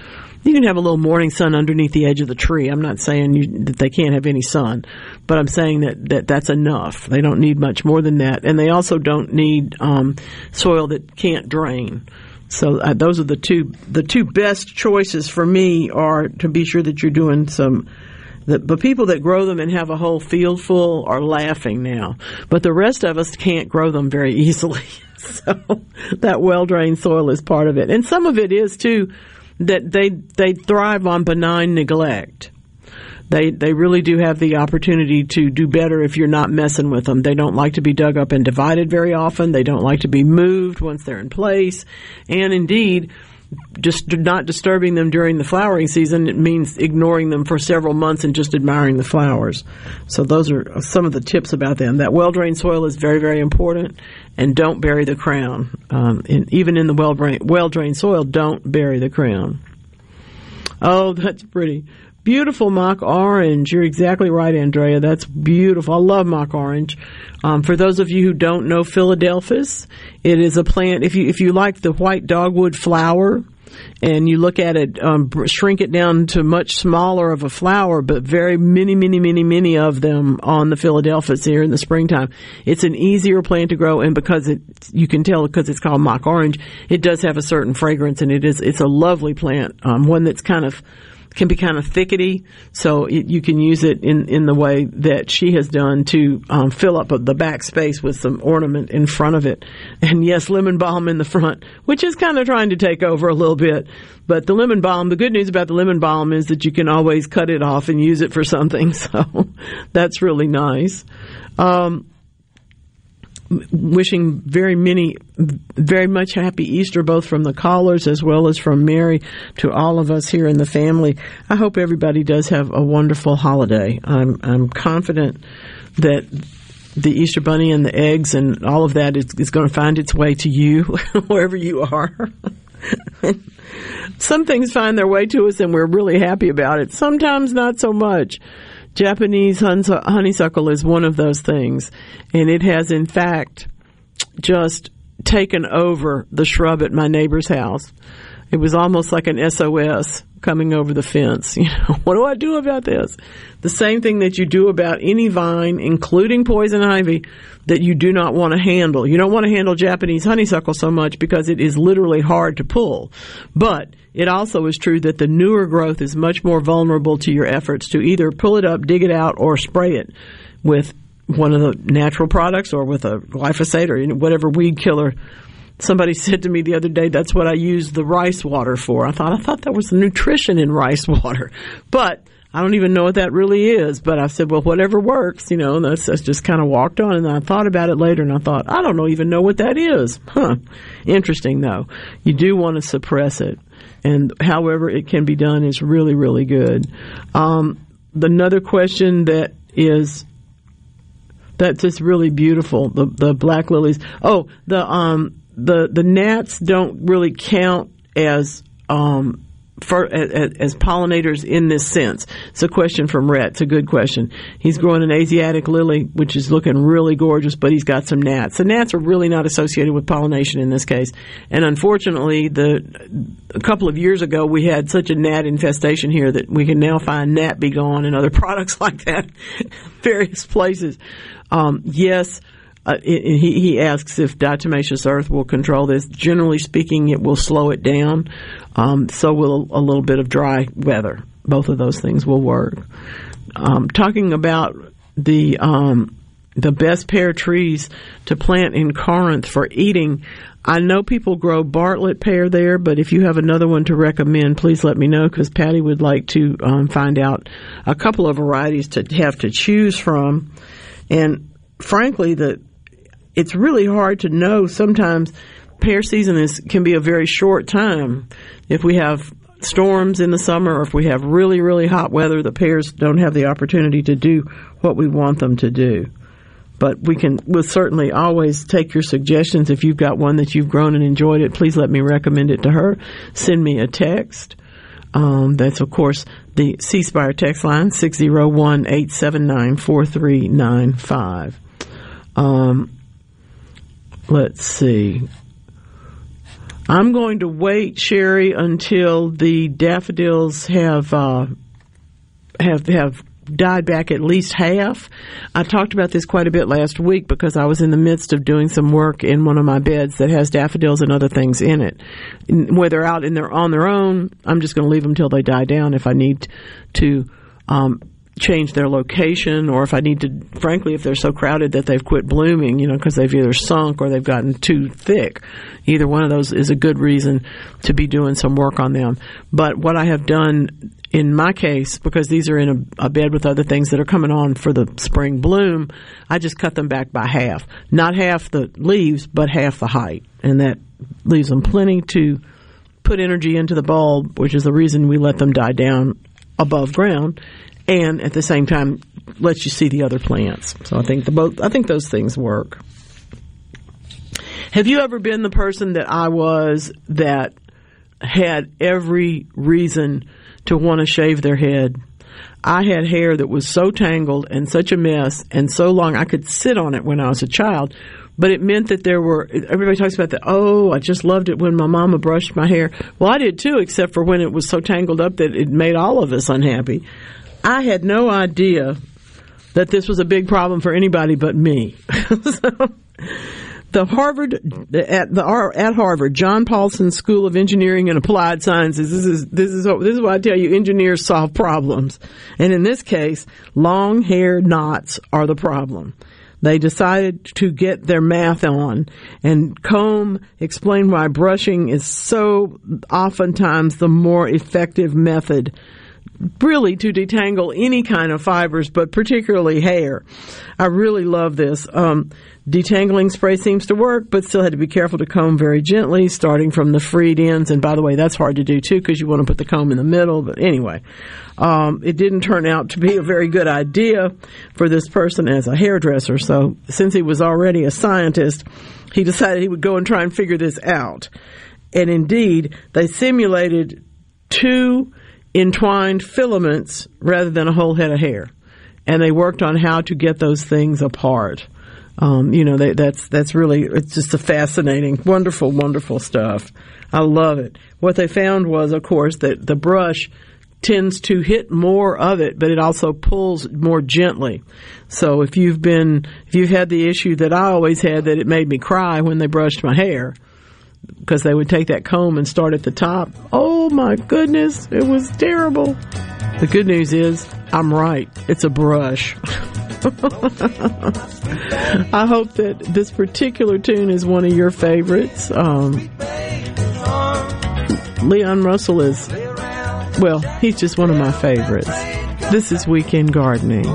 You can have a little morning sun underneath the edge of the tree. I'm not saying you, that they can't have any sun, but I'm saying that, that that's enough. They don't need much more than that, and they also don't need um, soil that can't drain. So uh, those are the two the two best choices for me are to be sure that you're doing some the, the people that grow them and have a whole field full are laughing now, but the rest of us can't grow them very easily. so that well drained soil is part of it, and some of it is too that they they thrive on benign neglect. They they really do have the opportunity to do better if you're not messing with them. They don't like to be dug up and divided very often. They don't like to be moved once they're in place, and indeed just not disturbing them during the flowering season, it means ignoring them for several months and just admiring the flowers. So those are some of the tips about them. That well drained soil is very, very important, and don't bury the crown. Um, even in the well drained well drained soil, don't bury the crown. Oh, that's pretty. Beautiful mock orange. You're exactly right, Andrea. That's beautiful. I love mock orange. Um, for those of you who don't know Philadelphus, it is a plant. If you if you like the white dogwood flower, and you look at it, um, shrink it down to much smaller of a flower, but very many, many, many, many of them on the Philadelphus here in the springtime. It's an easier plant to grow, and because it, you can tell because it's called mock orange, it does have a certain fragrance, and it is, it's a lovely plant, um, one that's kind of can be kind of thickety, so it, you can use it in, in the way that she has done to um, fill up the back space with some ornament in front of it. And yes, lemon balm in the front, which is kind of trying to take over a little bit. But the lemon balm, the good news about the lemon balm is that you can always cut it off and use it for something. So that's really nice. Um, wishing very many, very much happy Easter, both from the callers as well as from Mary to all of us here in the family. I hope everybody does have a wonderful holiday. I'm, I'm confident that the Easter bunny and the eggs and all of that is, is going to find its way to you wherever you are. Some things find their way to us and we're really happy about it. Sometimes not so much. Japanese honeysuckle is one of those things, and it has in fact just taken over the shrub at my neighbor's house. It was almost like an SOS coming over the fence. You know, what do I do about this? The same thing that you do about any vine, including poison ivy, that you do not want to handle. You don't want to handle Japanese honeysuckle so much because it is literally hard to pull. But it also is true that the newer growth is much more vulnerable to your efforts to either pull it up, dig it out, or spray it with one of the natural products or with a glyphosate or whatever weed killer. Somebody said to me the other day, that's what I use the rice water for. I thought, I thought that was the nutrition in rice water. But I don't even know what that really is, but I said, well, whatever works, you know, and that's, that's just kind of walked on. And I thought about it later and I thought, I don't even know what that is. Huh. Interesting though. You do want to suppress it and however it can be done is really, really good. Um, another question that is That's just really beautiful. The the black lilies. Oh, the um the the gnats don't really count as um for, as, pollinators in this sense? It's a question from Rhett. It's a good question. He's growing an Asiatic lily, which is looking really gorgeous, but he's got some gnats. The gnats are really not associated with pollination in this case. And unfortunately, the a couple of years ago, we had such a gnat infestation here that we can now find gnat be gone and other products like that various places. Um, yes, uh, he, he asks if diatomaceous earth will control this. Generally speaking, it will slow it down. Um, so will a little bit of dry weather. Both of those things will work. Um, talking about the um, the best pear trees to plant in Corinth for eating. I know people grow Bartlett pear there, but if you have another one to recommend, please let me know because Patty would like to um, find out a couple of varieties to have to choose from. And frankly, the it's really hard to know sometimes pear season is can be a very short time. If we have storms in the summer or if we have really really hot weather, the pears don't have the opportunity to do what we want them to do. But we can we'll certainly always take your suggestions if you've got one that you've grown and enjoyed it. Please let me recommend it to her. Send me a text. Um, that's of course the C Spire text line 601-879-4395. Um, let's see. I'm going to wait, Sherry, until the daffodils have uh, have have died back at least half. I talked about this quite a bit last week because I was in the midst of doing some work in one of my beds that has daffodils and other things in it. Where they're out and they're on their own, I'm just going to leave them till they die down. If I need to um, change their location or if I need to, frankly, if they're so crowded that they've quit blooming, you know, because they've either sunk or they've gotten too thick. Either one of those is a good reason to be doing some work on them. But what I have done in my case, because these are in a, a bed with other things that are coming on for the spring bloom, I just cut them back by half. Not half the leaves, but half the height. And that leaves them plenty to put energy into the bulb, which is the reason we let them die down above ground and at the same time lets you see the other plants. So I think the both I think those things work. Have you ever been the person that I was that had every reason to want to shave their head? I had hair that was so tangled and such a mess and so long I could sit on it when I was a child. But it meant that there were, everybody talks about that, oh, I just loved it when my mama brushed my hair. Well, I did too, except for when it was so tangled up that it made all of us unhappy. I had no idea that this was a big problem for anybody but me. so, the Harvard at the at Harvard John Paulson School of Engineering and Applied Sciences. This is this is this is why I tell you engineers solve problems, and in this case, long hair knots are the problem. They decided to get their math on, and Comb explained why brushing is so oftentimes the more effective method really to detangle any kind of fibers, but particularly hair. I really love this. Um, detangling spray seems to work, but still had to be careful to comb very gently, starting from the freed ends. And by the way, that's hard to do too because you want to put the comb in the middle. But anyway, um, it didn't turn out to be a very good idea for this person as a hairdresser. So since he was already a scientist, he decided he would go and try and figure this out. And indeed, they simulated two entwined filaments rather than a whole head of hair. And they worked on how to get those things apart. Um, you know, they, that's that's really it's just a fascinating, wonderful, wonderful stuff. I love it. What they found was, of course, that the brush tends to hit more of it, but it also pulls more gently. So if you've been if you've had the issue that I always had that it made me cry when they brushed my hair, because they would take that comb and start at the top. Oh my goodness, it was terrible. The good news is I'm right. It's a brush. I hope that this particular tune is one of your favorites. Um, Leon Russell is, well, he's just one of my favorites. This is Weekend Gardening.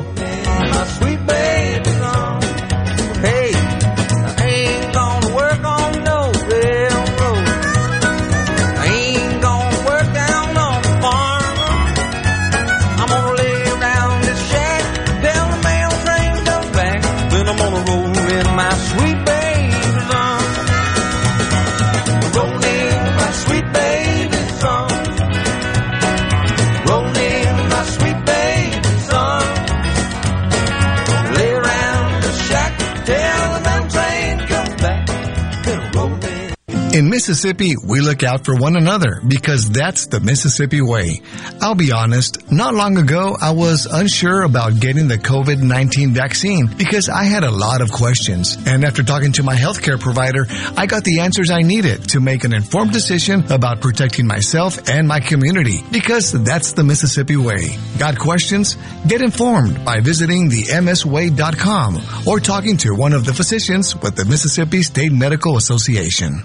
In Mississippi, we look out for one another because that's the Mississippi way. I'll be honest, not long ago, I was unsure about getting the COVID-19 vaccine because I had a lot of questions. And after talking to my healthcare provider, I got the answers I needed to make an informed decision about protecting myself and my community because that's the Mississippi way. Got questions? Get informed by visiting the msway.com or talking to one of the physicians with the Mississippi State Medical Association.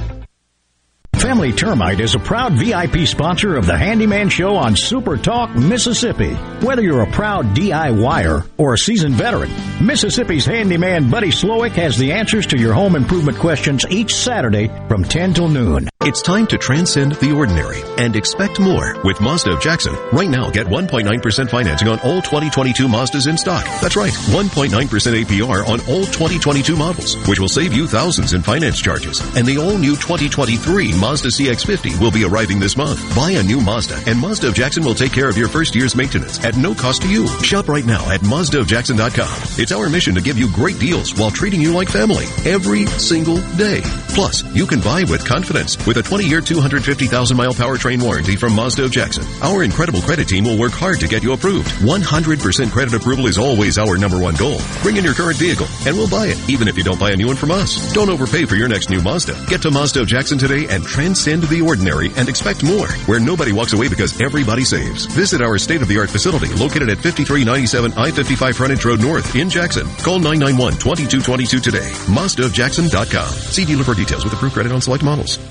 Family Termite is a proud VIP sponsor of the Handyman Show on Super Talk, Mississippi. Whether you're a proud DIYer or a seasoned veteran, Mississippi's handyman Buddy Slowick has the answers to your home improvement questions each Saturday from 10 till noon. It's time to transcend the ordinary and expect more with Mazda of Jackson. Right now, get 1.9% financing on all 2022 Mazdas in stock. That's right, 1.9% APR on all 2022 models, which will save you thousands in finance charges. And the all-new 2023 Mazda CX-50 will be arriving this month. Buy a new Mazda, and Mazda of Jackson will take care of your first year's maintenance at no cost to you. Shop right now at MazdaofJackson.com. It's our mission to give you great deals while treating you like family every single day. Plus, you can buy with confidence with a 20-year, 250,000-mile powertrain warranty from Mazda of Jackson. Our incredible credit team will work hard to get you approved. 100% credit approval is always our number one goal. Bring in your current vehicle, and we'll buy it, even if you don't buy a new one from us. Don't overpay for your next new Mazda. Get to Mazda of Jackson today and transcend the ordinary and expect more, where nobody walks away because everybody saves. Visit our state-of-the-art facility located at 5397 I-55 Frontage Road North in Jackson. Call 991-2222 today. MazdaofJackson.com. See dealer for details with approved credit on select models.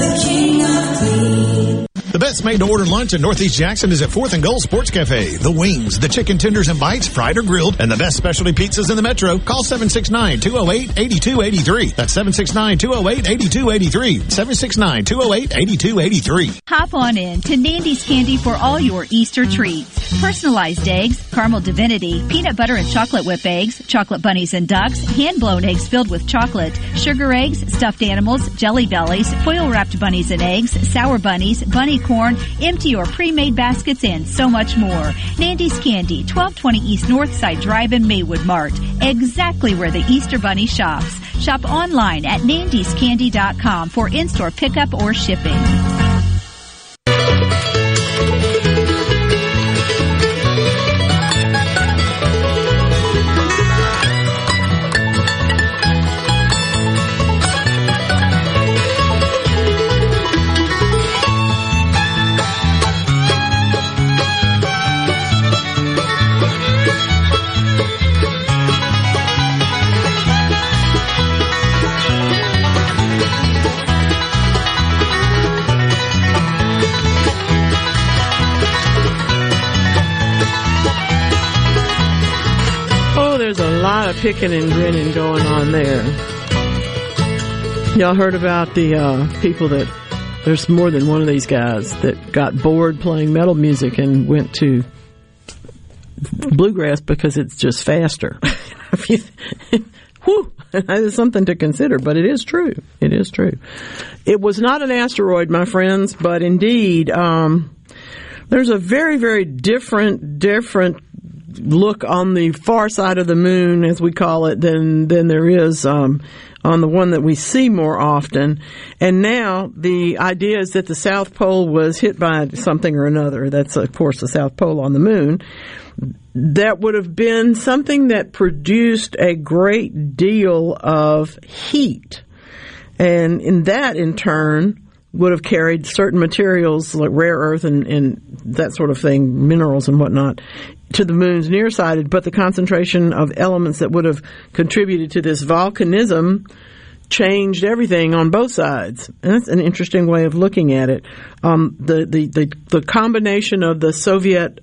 the king of clean. The best made to order lunch in Northeast Jackson is at 4th and Goal Sports Cafe. The wings, the chicken tenders and bites, fried or grilled, and the best specialty pizzas in the metro. Call 769-208-8283. That's 769-208-8283. 769-208-8283. Hop on in to Nandy's Candy for all your Easter treats. Personalized eggs, caramel divinity, peanut butter and chocolate whip eggs, chocolate bunnies and ducks, hand blown eggs filled with chocolate, sugar eggs, stuffed animals, jelly bellies, foil wrapped bunnies and eggs, sour bunnies, bunny corn, empty or pre-made baskets, and so much more. Nandy's Candy, 1220 East Northside Drive in Maywood Mart. Exactly where the Easter Bunny shops. Shop online at nandyscandy.com for in-store pickup or shipping. Picking and grinning going on there. Y'all heard about the uh, people that there's more than one of these guys that got bored playing metal music and went to bluegrass because it's just faster. Whew, that is something to consider, but it is true. It is true. It was not an asteroid, my friends, but indeed, um, there's a very, very different, different look on the far side of the moon, as we call it, than than there is um, on the one that we see more often. And now the idea is that the South Pole was hit by something or another. That's of course the South Pole on the moon. That would have been something that produced a great deal of heat. And in that, in turn, would have carried certain materials like rare earth and, and that sort of thing, minerals and whatnot, to the moon's near side, but the concentration of elements that would have contributed to this volcanism changed everything on both sides. And that's an interesting way of looking at it. Um, the, the, the, the combination of the Soviet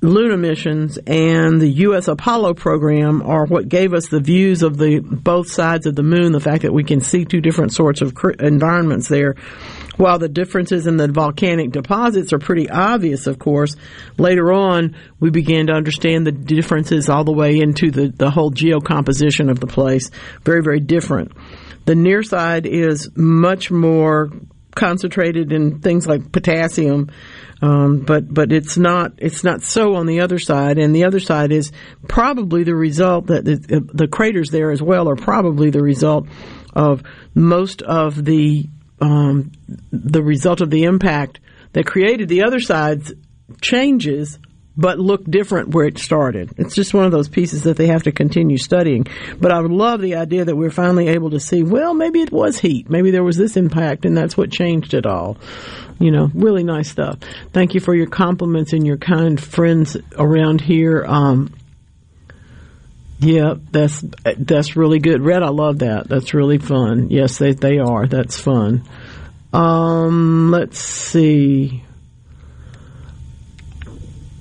Luna missions and the U.S. Apollo program are what gave us the views of the both sides of the moon. The fact that we can see two different sorts of environments there. While the differences in the volcanic deposits are pretty obvious, of course, later on we began to understand the differences all the way into the, the whole geocomposition of the place. Very, very different. The near side is much more concentrated in things like potassium um, but but it's not it's not so on the other side, and the other side is probably the result that the, the craters there as well are probably the result of most of the um, the result of the impact that created the other side's changes but look different where it started. It's just one of those pieces that they have to continue studying. But I would love the idea that we're finally able to see, well, maybe it was heat. Maybe there was this impact and that's what changed it all. You know, really nice stuff. Thank you for your compliments and your kind friends around here. Um, yeah, that's that's really good. Red, I love that. That's really fun. Yes, they they are. That's fun. Um, let's see.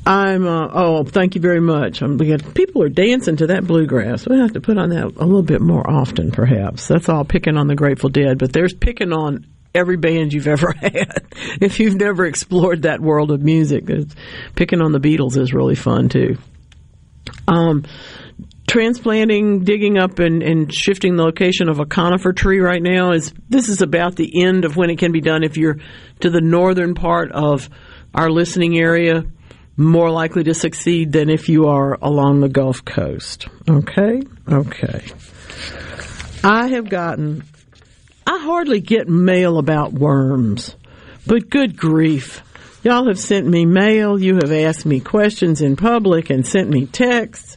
I'm. Uh, oh, thank you very much. I'm, people are dancing to that bluegrass. We have to put on that a little bit more often, perhaps. That's all picking on the Grateful Dead, but there's picking on every band you've ever had. if you've never explored that world of music, picking on the Beatles is really fun too. Um, transplanting, digging up and, and shifting the location of a conifer tree right now is this is about the end of when it can be done. If you're to the northern part of our listening area, more likely to succeed than if you are along the Gulf Coast. Okay? Okay. I have gotten, I hardly get mail about worms, but good grief. Y'all have sent me mail, you have asked me questions in public and sent me texts.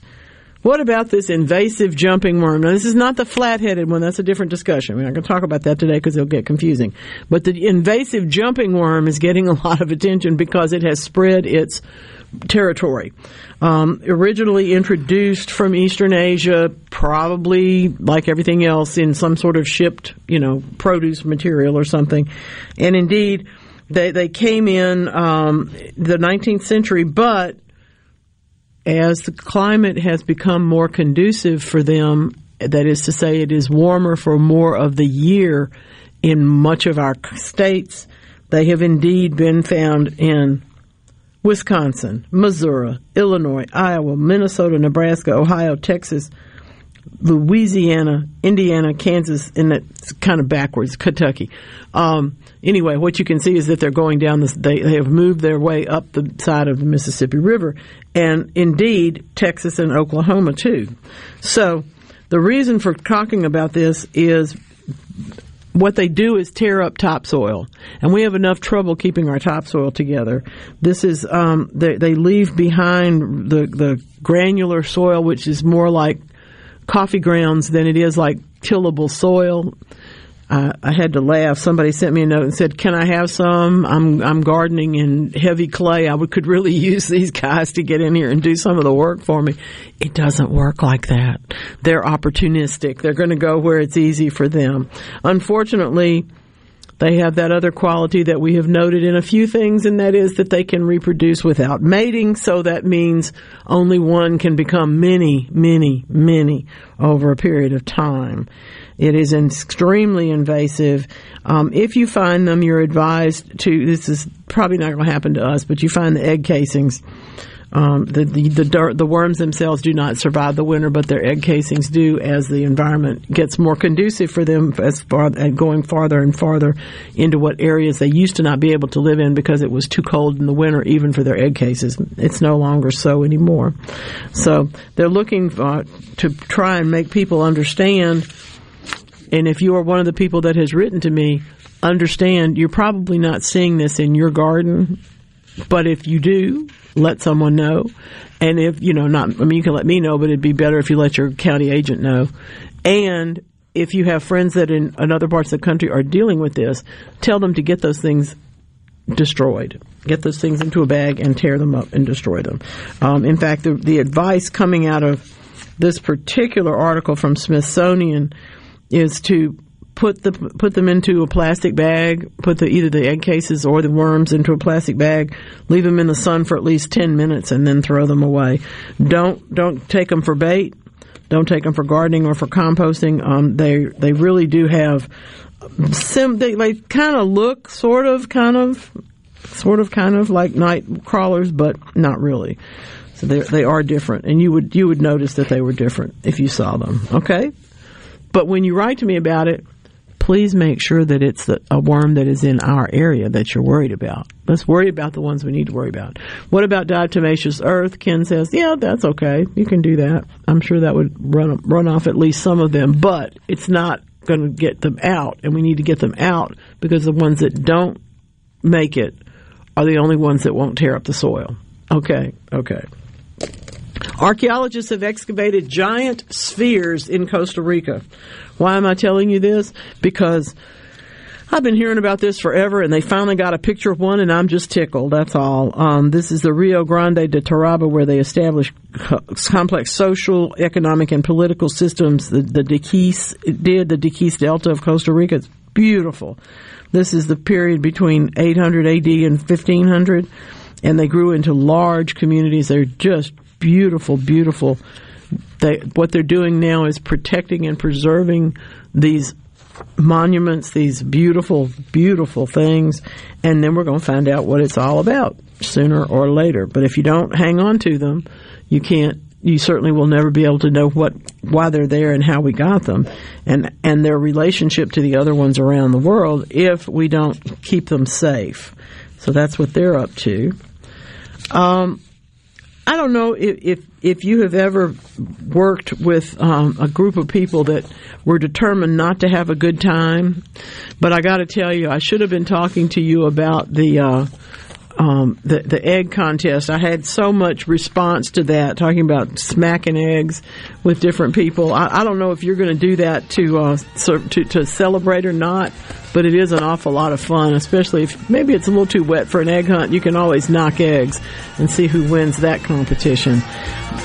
What about this invasive jumping worm? Now, this is not the flat-headed one. That's a different discussion. We're not going to talk about that today because it'll get confusing. But the invasive jumping worm is getting a lot of attention because it has spread its territory. Um, originally introduced from Eastern Asia, probably like everything else in some sort of shipped, you know, produce material or something. And indeed, they, they came in um, the 19th century, but as the climate has become more conducive for them, that is to say, it is warmer for more of the year in much of our states, they have indeed been found in Wisconsin, Missouri, Illinois, Iowa, Minnesota, Nebraska, Ohio, Texas, Louisiana, Indiana, Kansas, and that's kind of backwards, Kentucky. Um, anyway, what you can see is that they're going down this, they, they have moved their way up the side of the Mississippi River, and indeed, Texas and Oklahoma too. So, the reason for talking about this is what they do is tear up topsoil, and we have enough trouble keeping our topsoil together. This is um, they, they leave behind the the granular soil, which is more like coffee grounds than it is like tillable soil. Uh, I had to laugh. Somebody sent me a note and said, "Can I have some? I'm I'm gardening in heavy clay. I would, could really use these guys to get in here and do some of the work for me." It doesn't work like that. They're opportunistic. They're going to go where it's easy for them. Unfortunately, they have that other quality that we have noted in a few things, and that is that they can reproduce without mating. So that means only one can become many, many, many over a period of time. It is extremely invasive. Um, if you find them, you're advised to. This is probably not going to happen to us, but you find the egg casings. Um, the the the, dirt, the worms themselves do not survive the winter, but their egg casings do as the environment gets more conducive for them as far and going farther and farther into what areas they used to not be able to live in because it was too cold in the winter, even for their egg cases. It's no longer so anymore. So they're looking uh, to try and make people understand. And if you are one of the people that has written to me, understand you're probably not seeing this in your garden, but if you do, let someone know. And if, you know, not, I mean, you can let me know, but it'd be better if you let your county agent know. And if you have friends that in, in other parts of the country are dealing with this, tell them to get those things destroyed. Get those things into a bag and tear them up and destroy them. Um, in fact, the, the advice coming out of this particular article from Smithsonian is to put the put them into a plastic bag, put the either the egg cases or the worms into a plastic bag, leave them in the sun for at least 10 minutes and then throw them away. Don't don't take them for bait. Don't take them for gardening or for composting. Um, they they really do have sim they, they kind of look sort of kind of sort of kind of like night crawlers but not really. So they they are different and you would you would notice that they were different if you saw them. Okay? But when you write to me about it, please make sure that it's a worm that is in our area that you're worried about. Let's worry about the ones we need to worry about. What about diatomaceous earth? Ken says, yeah, that's okay. You can do that. I'm sure that would run run off at least some of them, but it's not going to get them out, and we need to get them out because the ones that don't make it are the only ones that won't tear up the soil. Okay, okay. Archaeologists have excavated giant spheres in Costa Rica. Why am I telling you this? Because I've been hearing about this forever, and they finally got a picture of one, and I'm just tickled. That's all. Um, this is the Rio Grande de Térraba, where they established co- complex social, economic, and political systems. The, the Diquis did the Diquis Delta of Costa Rica. It's beautiful. This is the period between 800 AD and 1500, and they grew into large communities. They're just beautiful, beautiful. They, what they're doing now is protecting and preserving these monuments, these beautiful, beautiful things, and then we're going to find out what it's all about sooner or later. But if you don't hang on to them, you can't. You certainly will never be able to know what why they're there and how we got them, and and their relationship to the other ones around the world. If we don't keep them safe, so that's what they're up to. Um, I don't know if, if, if you have ever worked with um, a group of people that were determined not to have a good time, but I got to tell you, I should have been talking to you about the. Uh, um, the the egg contest. I had so much response to that, talking about smacking eggs with different people. I, I don't know if you're going to do that to, uh, to to celebrate or not, but it is an awful lot of fun, especially if maybe it's a little too wet for an egg hunt. You can always knock eggs and see who wins that competition.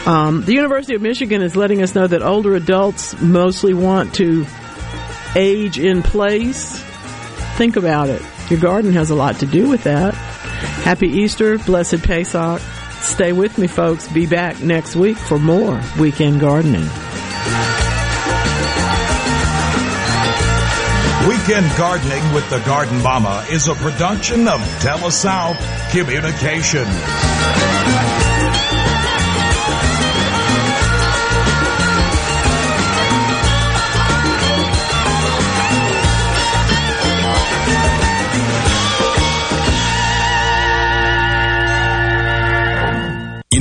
Um, the University of Michigan is letting us know that older adults mostly want to age in place. Think about it. Your garden has a lot to do with that. Happy Easter, blessed Pesach. Stay with me, folks. Be back next week for more weekend gardening. Weekend Gardening with the Garden Mama is a production of TeleSouth Communication.